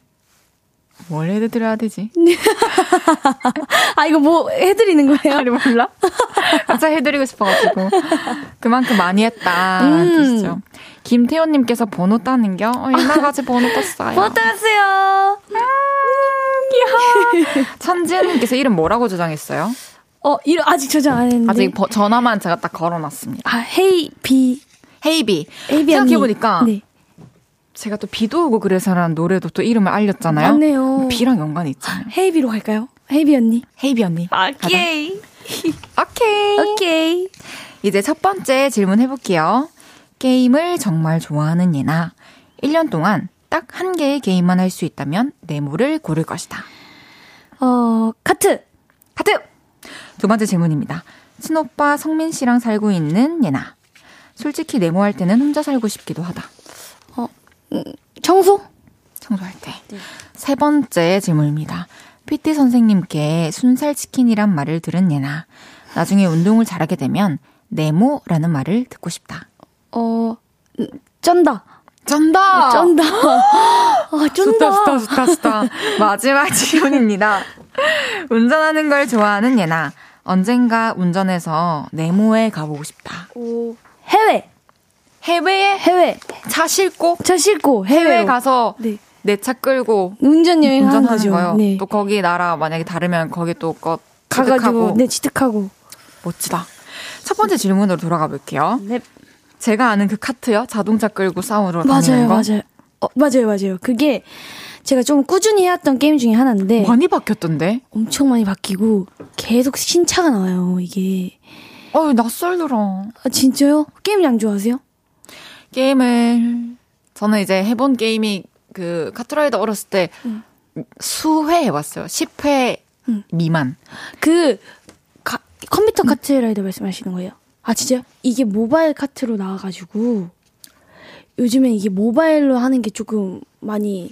뭘 해드려야 되지? 아, 이거 뭐 해드리는 거예요? 아니 몰라? 갑자기 해드리고 싶어가지고 그만큼 많이 했다는 음. 뜻이죠. 김태호님께서 번호 따는 겨? 어, 번호 땄어요. 뭐 따세요? 천지은님께서 이름 뭐라고 저장했어요? 어, 이름 아직 저장 안 했는데. 아직 버- 전화만 제가 딱 걸어놨습니다. 아, 헤이, 비. 헤이비. 헤이비 언니. 생각해보니까 네. 제가 또 비도 오고 그래서라는 노래도 또 이름을 알렸잖아요. 맞네요. 비랑 연관이 있잖아요. 헤이비로 갈까요? 헤이비 언니. 헤이비 언니. 오케이. 오케이. 오케이. 이제 첫 번째 질문 해볼게요. 게임을 정말 좋아하는 예나. 1년 동안 딱 한 개의 게임만 할 수 있다면 네모를 고를 것이다. 어, 카트. 하트! 두 번째 질문입니다. 친오빠 성민 씨랑 살고 있는 예나. 솔직히 네모 할 때는 혼자 살고 싶기도 하다. 청소? 청소할 때. 세 번째 질문입니다. PT 선생님께 순살 치킨이란 말을 들은 예나. 나중에 운동을 잘하게 되면 네모라는 말을 듣고 싶다. 어, 음, 쩐다. 쩐다! 쩐다. 아, 쩐다. 좋다, 좋다, 좋다, 좋다. 마지막 질문입니다. 운전하는 걸 좋아하는 예나. 언젠가 운전해서 네모에 가보고 싶다. 오, 해외. 해외에 해외. 차 싣고 차 싣고 해외 해외 가서 네. 내차 끌고 운전 여행 하는 운전하는 거죠. 거요. 네. 또 거기 나라 만약에 다르면 거기 또거 가가지고 네 취득하고. 멋지다. 첫 번째 질문으로 돌아가 볼게요. 네. 제가 아는 그 카트요? 자동차 끌고 싸우러 맞아요, 다니는 거? 맞아요. 어, 맞아요, 맞아요. 그게 제가 좀 꾸준히 해왔던 게임 중에 하나인데 많이 바뀌었던데? 엄청 많이 바뀌고 계속 신차가 나와요. 이게 어유 낯설더라. 아, 진짜요? 게임 양 좋아하세요? 게임을 저는 이제 해본 게임이 그 카트라이더 어렸을 때 수회 해봤어요. 10회 음. 미만. 그 가- 컴퓨터 카트라이더 말씀하시는 거예요? 아 진짜요? 이게 모바일 카트로 나와가지고 요즘엔 이게 모바일로 하는 게 조금 많이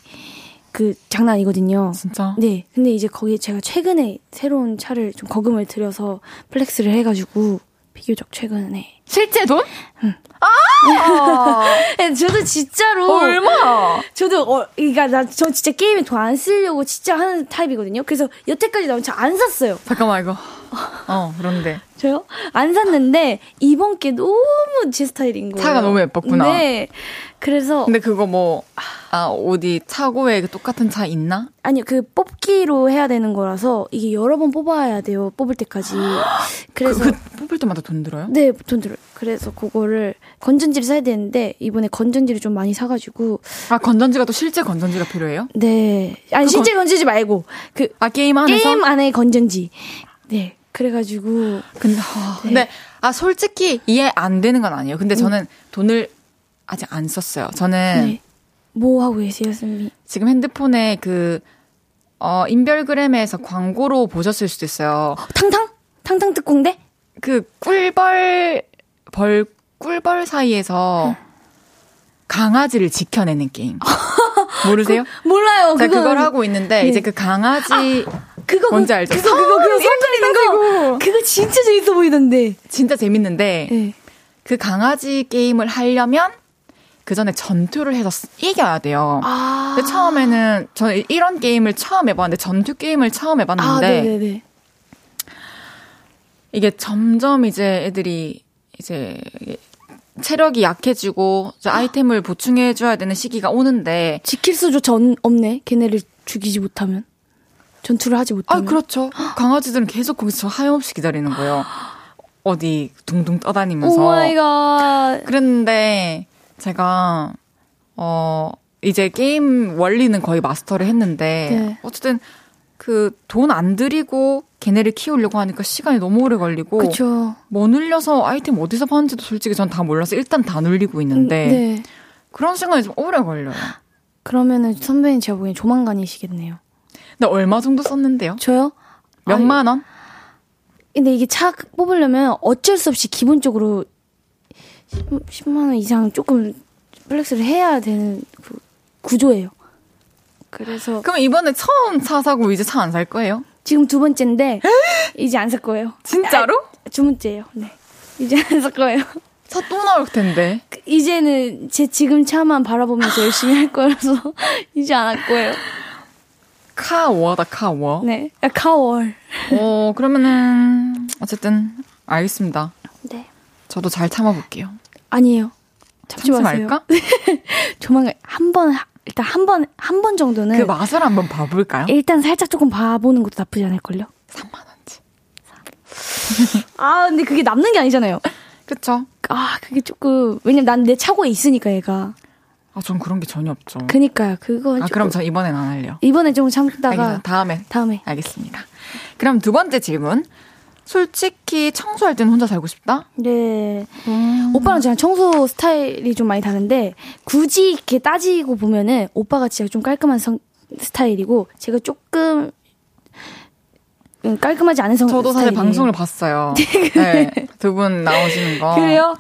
그 장난이거든요. 진짜? 네, 근데 이제 거기에 제가 최근에 새로운 차를 좀 거금을 들여서 flex를 해가지고 비교적 최근에. 실제 돈? 아! 네, 저도 진짜로 얼마? 저도 어 그러니까 나 저 진짜 게임에 돈 안 쓰려고 진짜 하는 타입이거든요. 그래서 여태까지 나온 차 안 샀어요. 잠깐만 이거. 어 그런데 저요? 안 샀는데 이번 게 너무 제 스타일인 거예요. 차가 너무 예뻤구나. 네. 그래서 근데 그거 뭐 아, 어디 차고에 그 똑같은 차 있나? 아니요 그 뽑기로 해야 되는 거라서 이게 여러 번 뽑아야 돼요. 뽑을 때까지. 그래서 그, 그 뽑을 때마다 돈 들어요? 네, 돈 들어요. 그래서 그거를 건전지를 사야 되는데 이번에 건전지를 좀 많이 사가지고 아 건전지가 또 실제 건전지가 필요해요? 네 아니 그 실제 건전지 말고 그 아 게임 안에서? 게임 안에 건전지 네 그래가지고 근데, 아, 근데 아 솔직히 이해 안 되는 건 아니에요. 근데 저는 돈을 아직 안 썼어요. 저는 네. 뭐 하고 계세요, 선미? 지금 핸드폰에 그 어, 인별그램에서 광고로 보셨을 수도 있어요. 탕탕? 탕탕 특공대? 그 꿀벌 벌 꿀벌 사이에서 강아지를 지켜내는 게임. 모르세요? 몰라요. 제가 그거 그걸 하고 있는데 네. 이제 그 강아지 그거 뭔지 그- 알죠? 그거 그거 그거 손손 들리는 거. 그거 진짜 재밌어 보이던데. 진짜 재밌는데 네. 그 강아지 게임을 하려면 그 전에 전투를 해서 쓰- 이겨야 돼요. 아. 근데 처음에는 저는 이런 게임을 처음 해봤는데 전투 게임을 처음 아, 해봤는데 네네네. 이게 점점 이제 애들이 이제 체력이 약해지고 아이템을 보충해 줘야 되는 시기가 오는데 지킬 수조차 없- 없네. 걔네를 죽이지 못하면. 전투를 하지 아 못하면. 그렇죠 강아지들은 계속 거기서 하염없이 기다리는 거예요 어디 둥둥 떠다니면서 oh my god. 그랬는데 제가 어 이제 게임 원리는 거의 마스터를 했는데 네. 어쨌든 그 돈 안 들이고 걔네를 키우려고 하니까 시간이 너무 오래 걸리고 그쵸. 뭐 눌려서 아이템 어디서 봤는지도 솔직히 전 다 몰라서 일단 다 눌리고 있는데 네. 그런 시간이 좀 오래 걸려요. 그러면은 선배님 제가 보기엔 조만간이시겠네요. 근데 얼마 정도 썼는데요? 저요? 몇만 원? 근데 이게 차 뽑으려면 어쩔 수 없이 기본적으로 10, 만원 이상 조금 flex를 해야 되는 그 구조예요. 그래서 그럼 이번에 처음 차 사고 이제 차 안 살 거예요? 지금 두 번째인데 이제 안 살 거예요. 진짜로? 두 번째예요. 네. 이제 안 살 거예요. 차 또 나올 텐데. 그 이제는 제 지금 차만 바라보면서 열심히 할 거라서 이제 안 할 거예요. 카워다 카워. 네. 아, 카월. 어 그러면은 어쨌든 알겠습니다. 네. 저도 잘 참아볼게요. 아니에요. 참지 참지 마세요. 말까? 조만간 한 번 일단 한 번 한 번 정도는 그 맛을 한번 봐볼까요? 일단 살짝 조금 봐보는 것도 나쁘지 않을걸요? 3만 원치. 아, 근데 그게 남는 게 아니잖아요. 그쵸? 아, 그게 조금, 왜냐면 난 내 차고에 있으니까 얘가. 아, 전 그런 게 전혀 없죠. 그니까요, 그거. 아, 조금- 그럼 저 이번엔 안 할래요. 이번에 좀 참다가, 알겠습니다. 다음에. 다음에. 알겠습니다. 그럼 두 번째 질문. 솔직히 청소할 때는 혼자 살고 싶다? 네. 음. 오빠랑 저랑 청소 스타일이 좀 많이 다른데, 굳이 이렇게 따지고 보면은, 오빠가 진짜 좀 깔끔한 성, 스타일이고, 제가 조금, 음, 깔끔하지 않은 성 저도 사실 스타일이에요. 방송을 봤어요. 네. 두 분 나오시는 거. 그래요?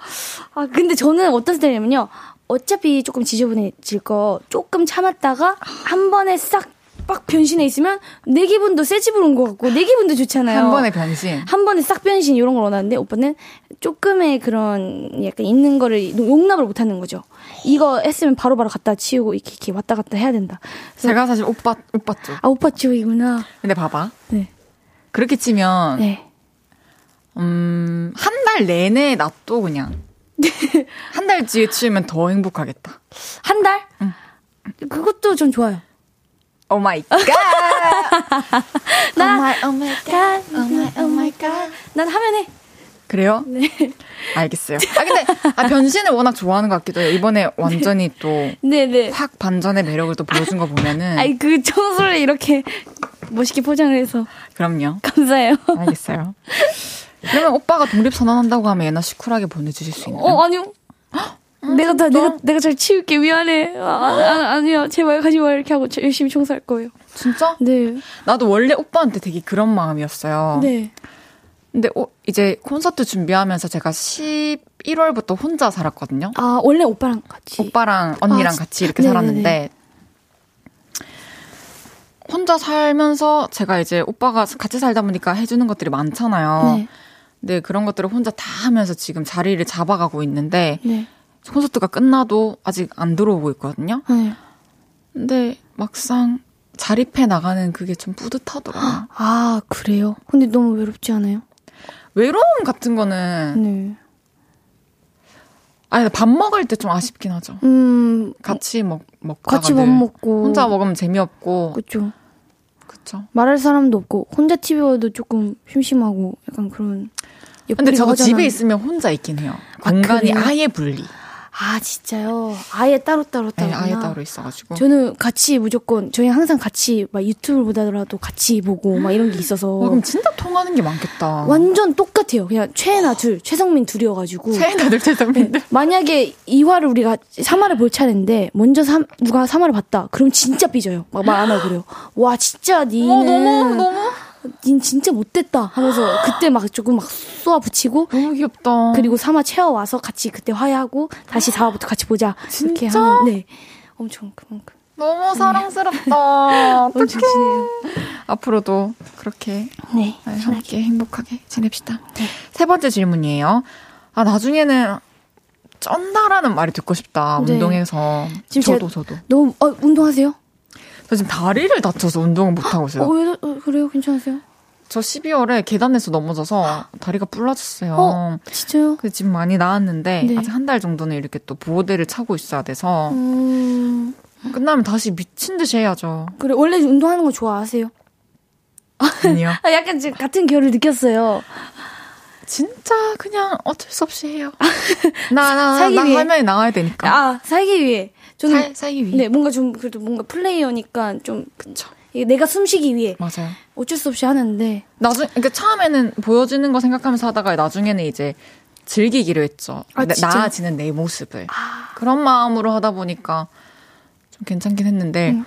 아, 근데 저는 어떤 스타일이냐면요. 어차피 조금 지저분해질 거 조금 참았다가 한 번에 싹 빡 변신해 있으면 내 기분도 새 집으로 온 것 같고 내 기분도 좋잖아요. 한 번에 변신. 한 번에 싹 변신 이런 걸 원하는데 오빠는 조금의 그런 약간 있는 거를 용납을 못 하는 거죠. 이거 했으면 바로바로 갖다 치우고 이렇게, 이렇게 왔다 갔다 해야 된다. 제가 사실 오빠, 오빠 쪽. 아, 오빠 쪽이구나. 근데 봐봐. 네. 그렇게 치면, 네. 음, 한 달 내내 놔둬, 그냥. 한 달 뒤에 치우면 더 행복하겠다. 한 달? 그것도 좀 좋아요. Oh my god! 나, my, oh my god, oh my god. 난 하면 해. 그래요? 네. 알겠어요. 아, 근데, 아, 변신을 워낙 좋아하는 것 같기도 해요. 이번에 완전히 또, 네네. 확 반전의 매력을 또 보여준 거 보면은. 아이 그 청소를 이렇게 멋있게 포장을 해서 그럼요. 감사해요. 알겠어요. 그러면 오빠가 독립 선언한다고 하면 예나 쿨하게 보내주실 수 있나요? 어 아니요. 내가 다 내가 내가 잘 치울게 미안해. 아, 아 아니요 제발 가지 마 이렇게 하고 저- 열심히 청소할 거예요. 진짜? 네. 나도 원래 오빠한테 되게 그런 마음이었어요. 네. 근데 오- 이제 콘서트 준비하면서 제가 11월부터 혼자 살았거든요. 아 원래 오빠랑 같이. 오빠랑 언니랑 아, 같이 이렇게 네네네. 살았는데 혼자 살면서 제가 이제 오빠가 같이 살다 보니까 해주는 것들이 많잖아요. 네. 근데 그런 것들을 혼자 다 하면서 지금 자리를 잡아가고 있는데 네. 콘서트가 끝나도 아직 안 들어오고 있거든요. 네. 근데 막상 자립해 나가는 그게 좀 뿌듯하더라고요. 아 그래요? 근데 너무 외롭지 않아요? 외로움 같은 거는 네. 아니 밥 먹을 때 좀 아쉽긴 하죠. 음 같이 먹 먹다가 같이 못늘 먹고 혼자 먹으면 재미없고 그렇죠. 그쵸. 말할 사람도 없고 혼자 TV 봐도 조금 심심하고 약간 그런. 근데 저도 집에 있으면 혼자 있긴 해요. 공간이 그래요? 아예 분리. 아 진짜요? 아예 따로 따로 따로. 네, 아예 따로 있어가지고. 저는 같이 무조건 저희 항상 같이 막 유튜브를 보다더라도 같이 보고 막 이런 게 있어서 와, 그럼 진짜 통하는 게 많겠다. 완전 똑같아요. 그냥 최애나 둘, 최성민 둘이어가지고 최애나들 최성민들. 만약에 2화를 우리가 3화를 볼 차례인데 먼저 삼, 누가 3화를 봤다. 그럼 진짜 삐져요. 막 말 안 하고 그래요. 와 진짜 니는 어, 너무 너무 닌 진짜 못됐다 하면서 그때 막 조금 막 쏘아 붙이고 너무 귀엽다. 그리고 3화 채워 와서 같이 그때 화해하고 다시 4화부터 같이 보자. 이렇게? 하면 네. 엄청 그만큼 너무 사랑스럽다. 엄청 어떡해. 앞으로도 그렇게 네. 네, 함께 행복하게 지냅시다. 세 번째 질문이에요. 아 나중에는 쩐다라는 말이 듣고 싶다. 네. 운동해서. 지금 저도 저도. 너무 어, 운동하세요? 저 지금 다리를 다쳐서 운동을 못 하고 있어요. 어, 왜, 어, 그래요? 괜찮으세요? 저 12월에 계단에서 넘어져서 다리가 부러졌어요. 어, 진짜요? 그 지금 많이 나았는데 네. 아직 한 달 정도는 이렇게 또 보호대를 차고 있어야 돼서 음, 끝나면 다시 미친 듯이 해야죠. 그래 원래 운동하는 거 좋아하세요? 아니요. 아, 약간 지금 같은 결을 느꼈어요. 진짜 그냥 어쩔 수 없이 해요. 나, 나, 나, 나 위해. 화면에 나와야 되니까. 아 살기 위해 저는 살, 살기 위해. 네 뭔가 좀 그래도 뭔가 플레이어니까 좀 그쵸. 내가 숨쉬기 위해 맞아요. 어쩔 수 없이 하는데 나중, 그러니까 처음에는 보여지는 거 생각하면서 하다가 나중에는 이제 즐기기로 했죠. 아, 나-? 나아지는 내 모습을. 그런 마음으로 하다 보니까 좀 괜찮긴 했는데 음.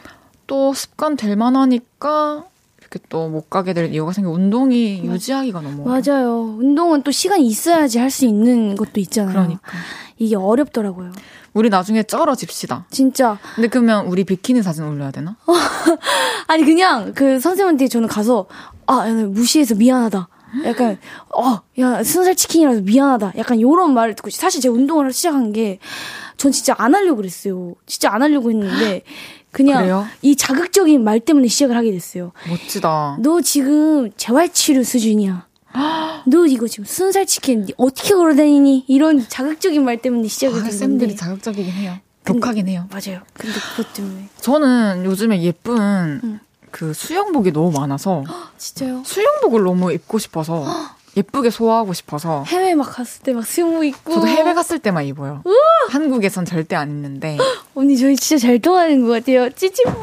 또 습관 될 만하니까 이렇게 또 못 가게 될 이유가 생겨 운동이 유지하기가 너무. 맞아요. 운동은 또 시간이 있어야지 할 수 있는 것도 있잖아요. 그러니까 이게 어렵더라고요. 우리 나중에 쩔어집시다. 진짜 근데 그러면 우리 비키니 사진 올려야 되나? 아니 그냥 그 선생님한테 저는 가서 아 무시해서 미안하다. 약간 어야 순살 치킨이라서 미안하다. 약간 요런 말을 듣고 사실 제가 운동을 시작한 게 전 진짜 안 하려고 그랬어요. 진짜 안 하려고 했는데 그냥 그래요? 이 자극적인 말 때문에 시작을 하게 됐어요. 멋지다. 너 지금 재활치료 수준이야. 너 이거 지금 순살 치킨 니 어떻게 걸어다니니? 이런 자극적인 말 때문에 시작이 아, 된 쌤들이. 자극적이긴 해요. 독하긴 해요. 맞아요. 근데 그것 때문에 저는 요즘에 예쁜 응. 그 수영복이 너무 많아서 진짜요? 수영복을 너무 입고 싶어서 예쁘게 소화하고 싶어서 해외 막 갔을 때 막 수영복 입고 저도 해외 갔을 때만 입어요. 한국에선 절대 안 입는데 언니 저희 진짜 잘 통하는 것 같아요. 찌찌뽕.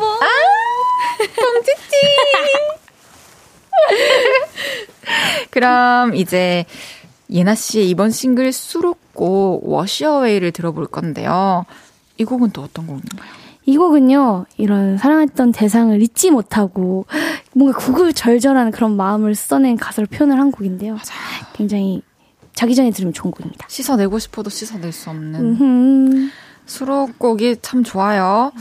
그럼 이제 예나 씨의 이번 싱글 수록곡 워시어웨이를 들어볼 건데요. 이 곡은 또 어떤 곡인가요? 이 곡은요, 이런 사랑했던 대상을 잊지 못하고 뭔가 구구절절한 그런 마음을 써낸 가사로 표현을 한 곡인데요. 굉장히 자기 전에 들으면 좋은 곡입니다. 씻어내고 싶어도 씻어낼 수 없는 음, 수록곡이 참 좋아요.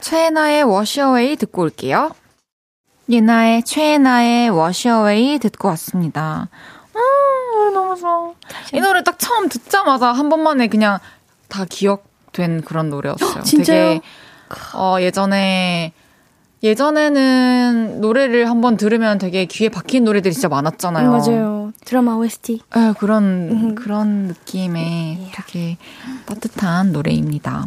최애나의 워시어웨이 듣고 올게요. 예나의 최애나의 워시어웨이 듣고 왔습니다. 음, 노래 너무 좋아. 이 노래 딱 처음 듣자마자 한 번만에 그냥 다 기억된 그런 노래였어요. 진짜요? 되게 어, 예전에 예전에는 노래를 한번 들으면 되게 귀에 박힌 노래들이 진짜 많았잖아요. 맞아요. 드라마 OST. 에, 그런 음. 그런 느낌의 되게 따뜻한 노래입니다.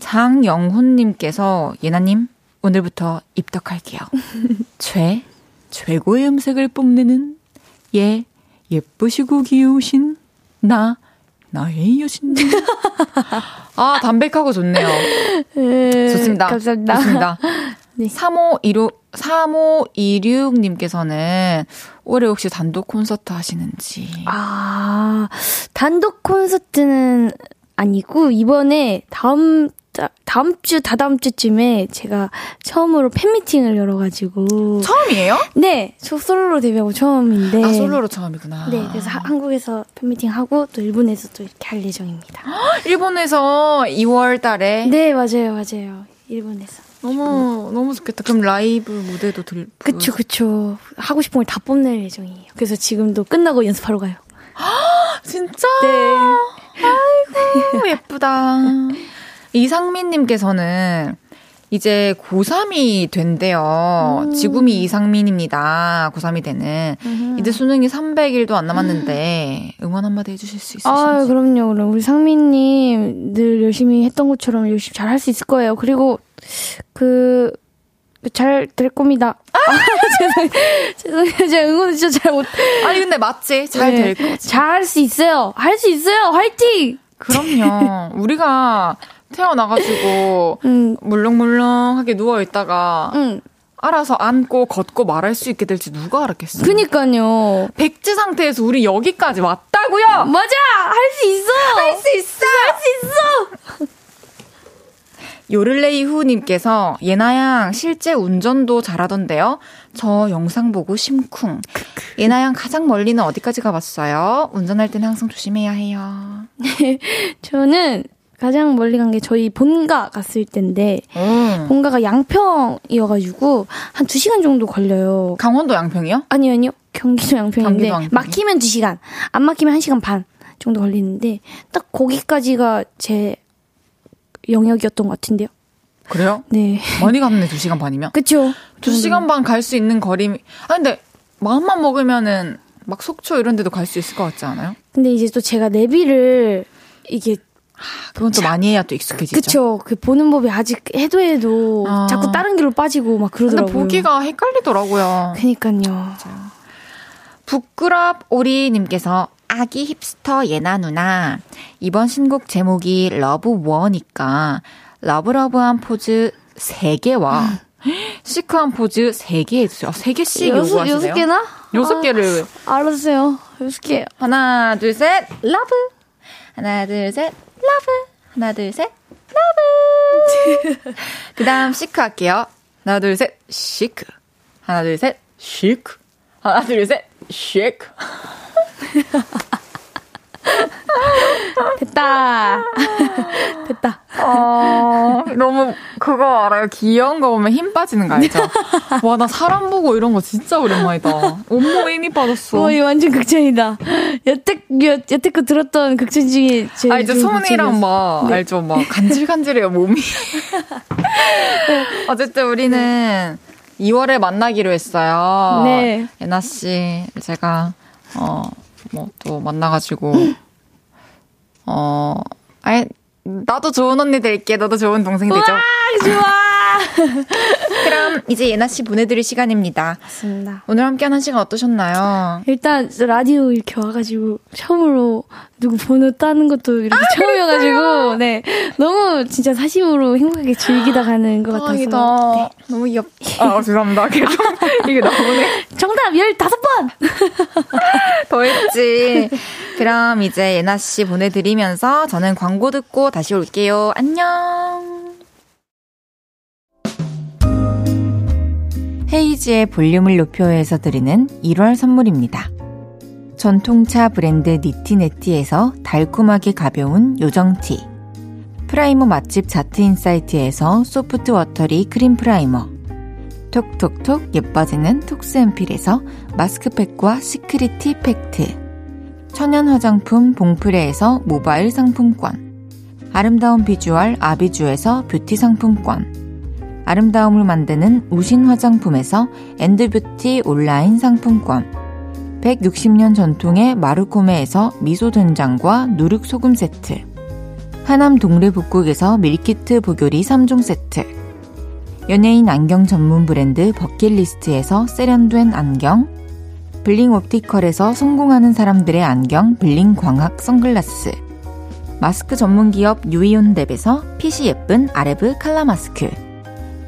장영훈님께서 예나님 오늘부터 입덕할게요. 최 최고의 음색을 뽐내는 예 예쁘시고 귀여우신 나 나의 여신님. 아 담백하고 좋네요. 좋습니다. 감사합니다. 좋습니다. 네. 3515, 3526님께서는 올해 혹시 단독 콘서트 하시는지. 아, 단독 콘서트는 아니고, 이번에 다음, 다- 다음 주, 다다음 주쯤에 제가 처음으로 팬미팅을 열어가지고. 처음이에요? 네, 저 솔로로 데뷔하고 처음인데. 아, 솔로로 처음이구나. 네, 그래서 하- 한국에서 팬미팅 하고 또 일본에서 또 이렇게 할 예정입니다. 일본에서 2월 달에. 네, 맞아요, 맞아요. 일본에서. 너무, 너무 좋겠다. 그럼 라이브 무대도 들, 그쵸, 그쵸. 하고 싶은 걸 다 뽐낼 예정이에요. 그래서 지금도 끝나고 연습하러 가요. 진짜? 네. 너무 예쁘다. 이상민님께서는 이제 고3이 된대요. 지금이 이상민입니다. 고3이 되는. 이제 수능이 300일도 안 남았는데 응원 한마디 해주실 수 있으신지. 아, 그럼요. 그럼 우리 상민님 늘 열심히 했던 것처럼 열심히 잘 할 수 있을 거예요. 그리고 그 잘 될 겁니다. 아, 죄송해요. 죄송해요. 제가 응원 진짜 잘 못. 아니 근데 맞지? 잘 될 거지. 잘할 수 있어요. 할 수 있어요. 화이팅! 그럼요. 우리가 태어나가지고 응, 물렁물렁하게 누워 있다가 응. 알아서 앉고 걷고 말할 수 있게 될지 누가 알았겠어요? 그니까요. 백지 상태에서 우리 여기까지 왔다고요. 맞아! 할 수 있어! 할 수 있어. 할 수 있어. 요를레이 후님께서 예나양 실제 운전도 잘하던데요. 저 영상 보고 심쿵. 예나양 가장 멀리는 어디까지 가봤어요? 운전할 때는 항상 조심해야 해요. 저는 가장 멀리 간 게 저희 본가 갔을 때인데, 음. 본가가 양평이어가지고, 한 2시간 정도 걸려요. 강원도 양평이요? 아니요, 아니요. 경기도 양평인데, 경기도? 막히면 2시간, 안 막히면 1시간 반 정도 걸리는데, 딱 거기까지가 제 영역이었던 것 같은데요. 그래요? 네. 많이 갔네, 2시간 반이면. 그쵸? 두 시간 반 갈 수 있는 거리. 아 근데 마음만 먹으면은 막 속초 이런 데도 갈 수 있을 것 같지 않아요? 근데 이제 또 제가 내비를, 이게 그건 또 많이 해야 또 익숙해지죠. 그쵸. 그 보는 법이 아직 해도 해도 아. 자꾸 다른 길로 빠지고 막 근데 그러더라고요. 보기가 헷갈리더라고요. 그니까요. 부끄럽 오리님께서 아기 힙스터 예나 누나 이번 신곡 제목이 Love War니까 love love한 포즈 3개와 시크한 포즈 3개 해주세요. 3개씩 여섯, 요구하시세요. 여섯 개나? 여섯 개를 아, 알았어요. 여섯 개. 하나 둘 셋 love 하나 둘 셋 love! 하나 둘 셋 love! 그 다음 시크 할게요. 하나 둘 셋 시크. 하나 둘 셋 시크. 하나 둘 셋 시크 됐다. 됐다. 어, 너무 그거 알아요? 귀여운 거 보면 힘 빠지는 거 알죠? 와, 나 사람 보고 이런 거 진짜 오랜만이다. 온몸에 힘이 빠졌어. 어, 이 완전 극찬이다. 여태, 여, 여태껏 들었던 극찬 중에 제일 아, 이제 극찬이었어. 막, 알죠? 막, 간질간질해요, 몸이. 어쨌든 우리는 2월에 만나기로 했어요. 네. 예나씨, 제가, 어, 뭐, 또 만나가지고, 어, 아예, 나도 좋은 언니 될게. 너도 좋은 동생 되죠? 아, 좋아! 그럼 이제 예나 씨 보내드릴 시간입니다. 맞습니다. 오늘 함께하는 시간 어떠셨나요? 일단 라디오 이렇게 와가지고 처음으로 누구 번호 따는 것도 이렇게 처음이어가지고 네 너무 진짜 사심으로 행복하게 즐기다 가는 것 같아서 네. 너무 귀엽. 아 죄송합니다. 계속 이게 나오네. 정답 15번! 더 했지. 그럼 이제 예나 씨 보내드리면서 저는 광고 듣고 다시 올게요. 안녕. 헤이지의 볼륨을 높여서 드리는 1월 선물입니다. 전통차 브랜드 니티네티에서 달콤하게 가벼운 요정티. Primer 맛집 자트인사이트에서 soft watery cream primer. 톡톡톡 예뻐지는 톡스앰필에서 마스크팩과 시크릿티 팩트. 천연 화장품 봉프레에서 모바일 상품권. 아름다운 비주얼 아비주에서 뷰티 상품권. 아름다움을 만드는 우신 화장품에서 엔드뷰티 온라인 상품권. 160년 전통의 마르코메에서 미소 된장과 누룩 소금 세트. 하남 동래 북국에서 밀키트 보교리 3종 세트. 연예인 안경 전문 브랜드 버킷리스트에서 세련된 안경. 블링 옵티컬에서 성공하는 사람들의 안경 블링 광학 선글라스. 마스크 전문 기업 유이온랩에서 핏이 예쁜 아레브 칼라 마스크.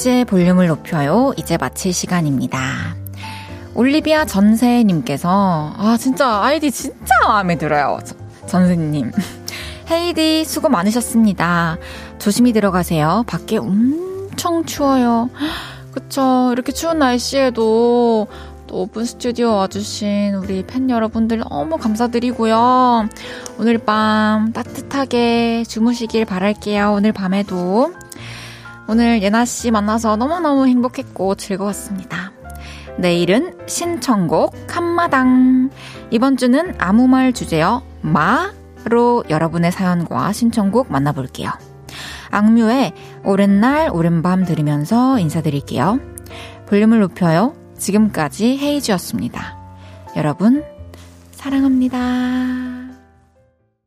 헤이즈의 볼륨을 높여요. 이제 마칠 시간입니다. 올리비아 전세님께서, 아, 진짜 아이디 진짜 마음에 들어요. 저- 전세님. 헤이디 수고 많으셨습니다. 조심히 들어가세요. 밖에 엄청 추워요. 그쵸. 이렇게 추운 날씨에도 또 오픈 스튜디오 와주신 우리 팬 여러분들 너무 감사드리고요. 오늘 밤 따뜻하게 주무시길 바랄게요. 오늘 밤에도. 오늘 예나씨 만나서 너무너무 행복했고 즐거웠습니다. 내일은 신청곡 한마당. 이번 주는 아무 말 주제요. 마로 여러분의 사연과 신청곡 만나볼게요. 악뮤의 오랜 날, 오랜 밤 들으면서 인사드릴게요. 볼륨을 높여요. 지금까지 헤이즈였습니다. 여러분, 사랑합니다.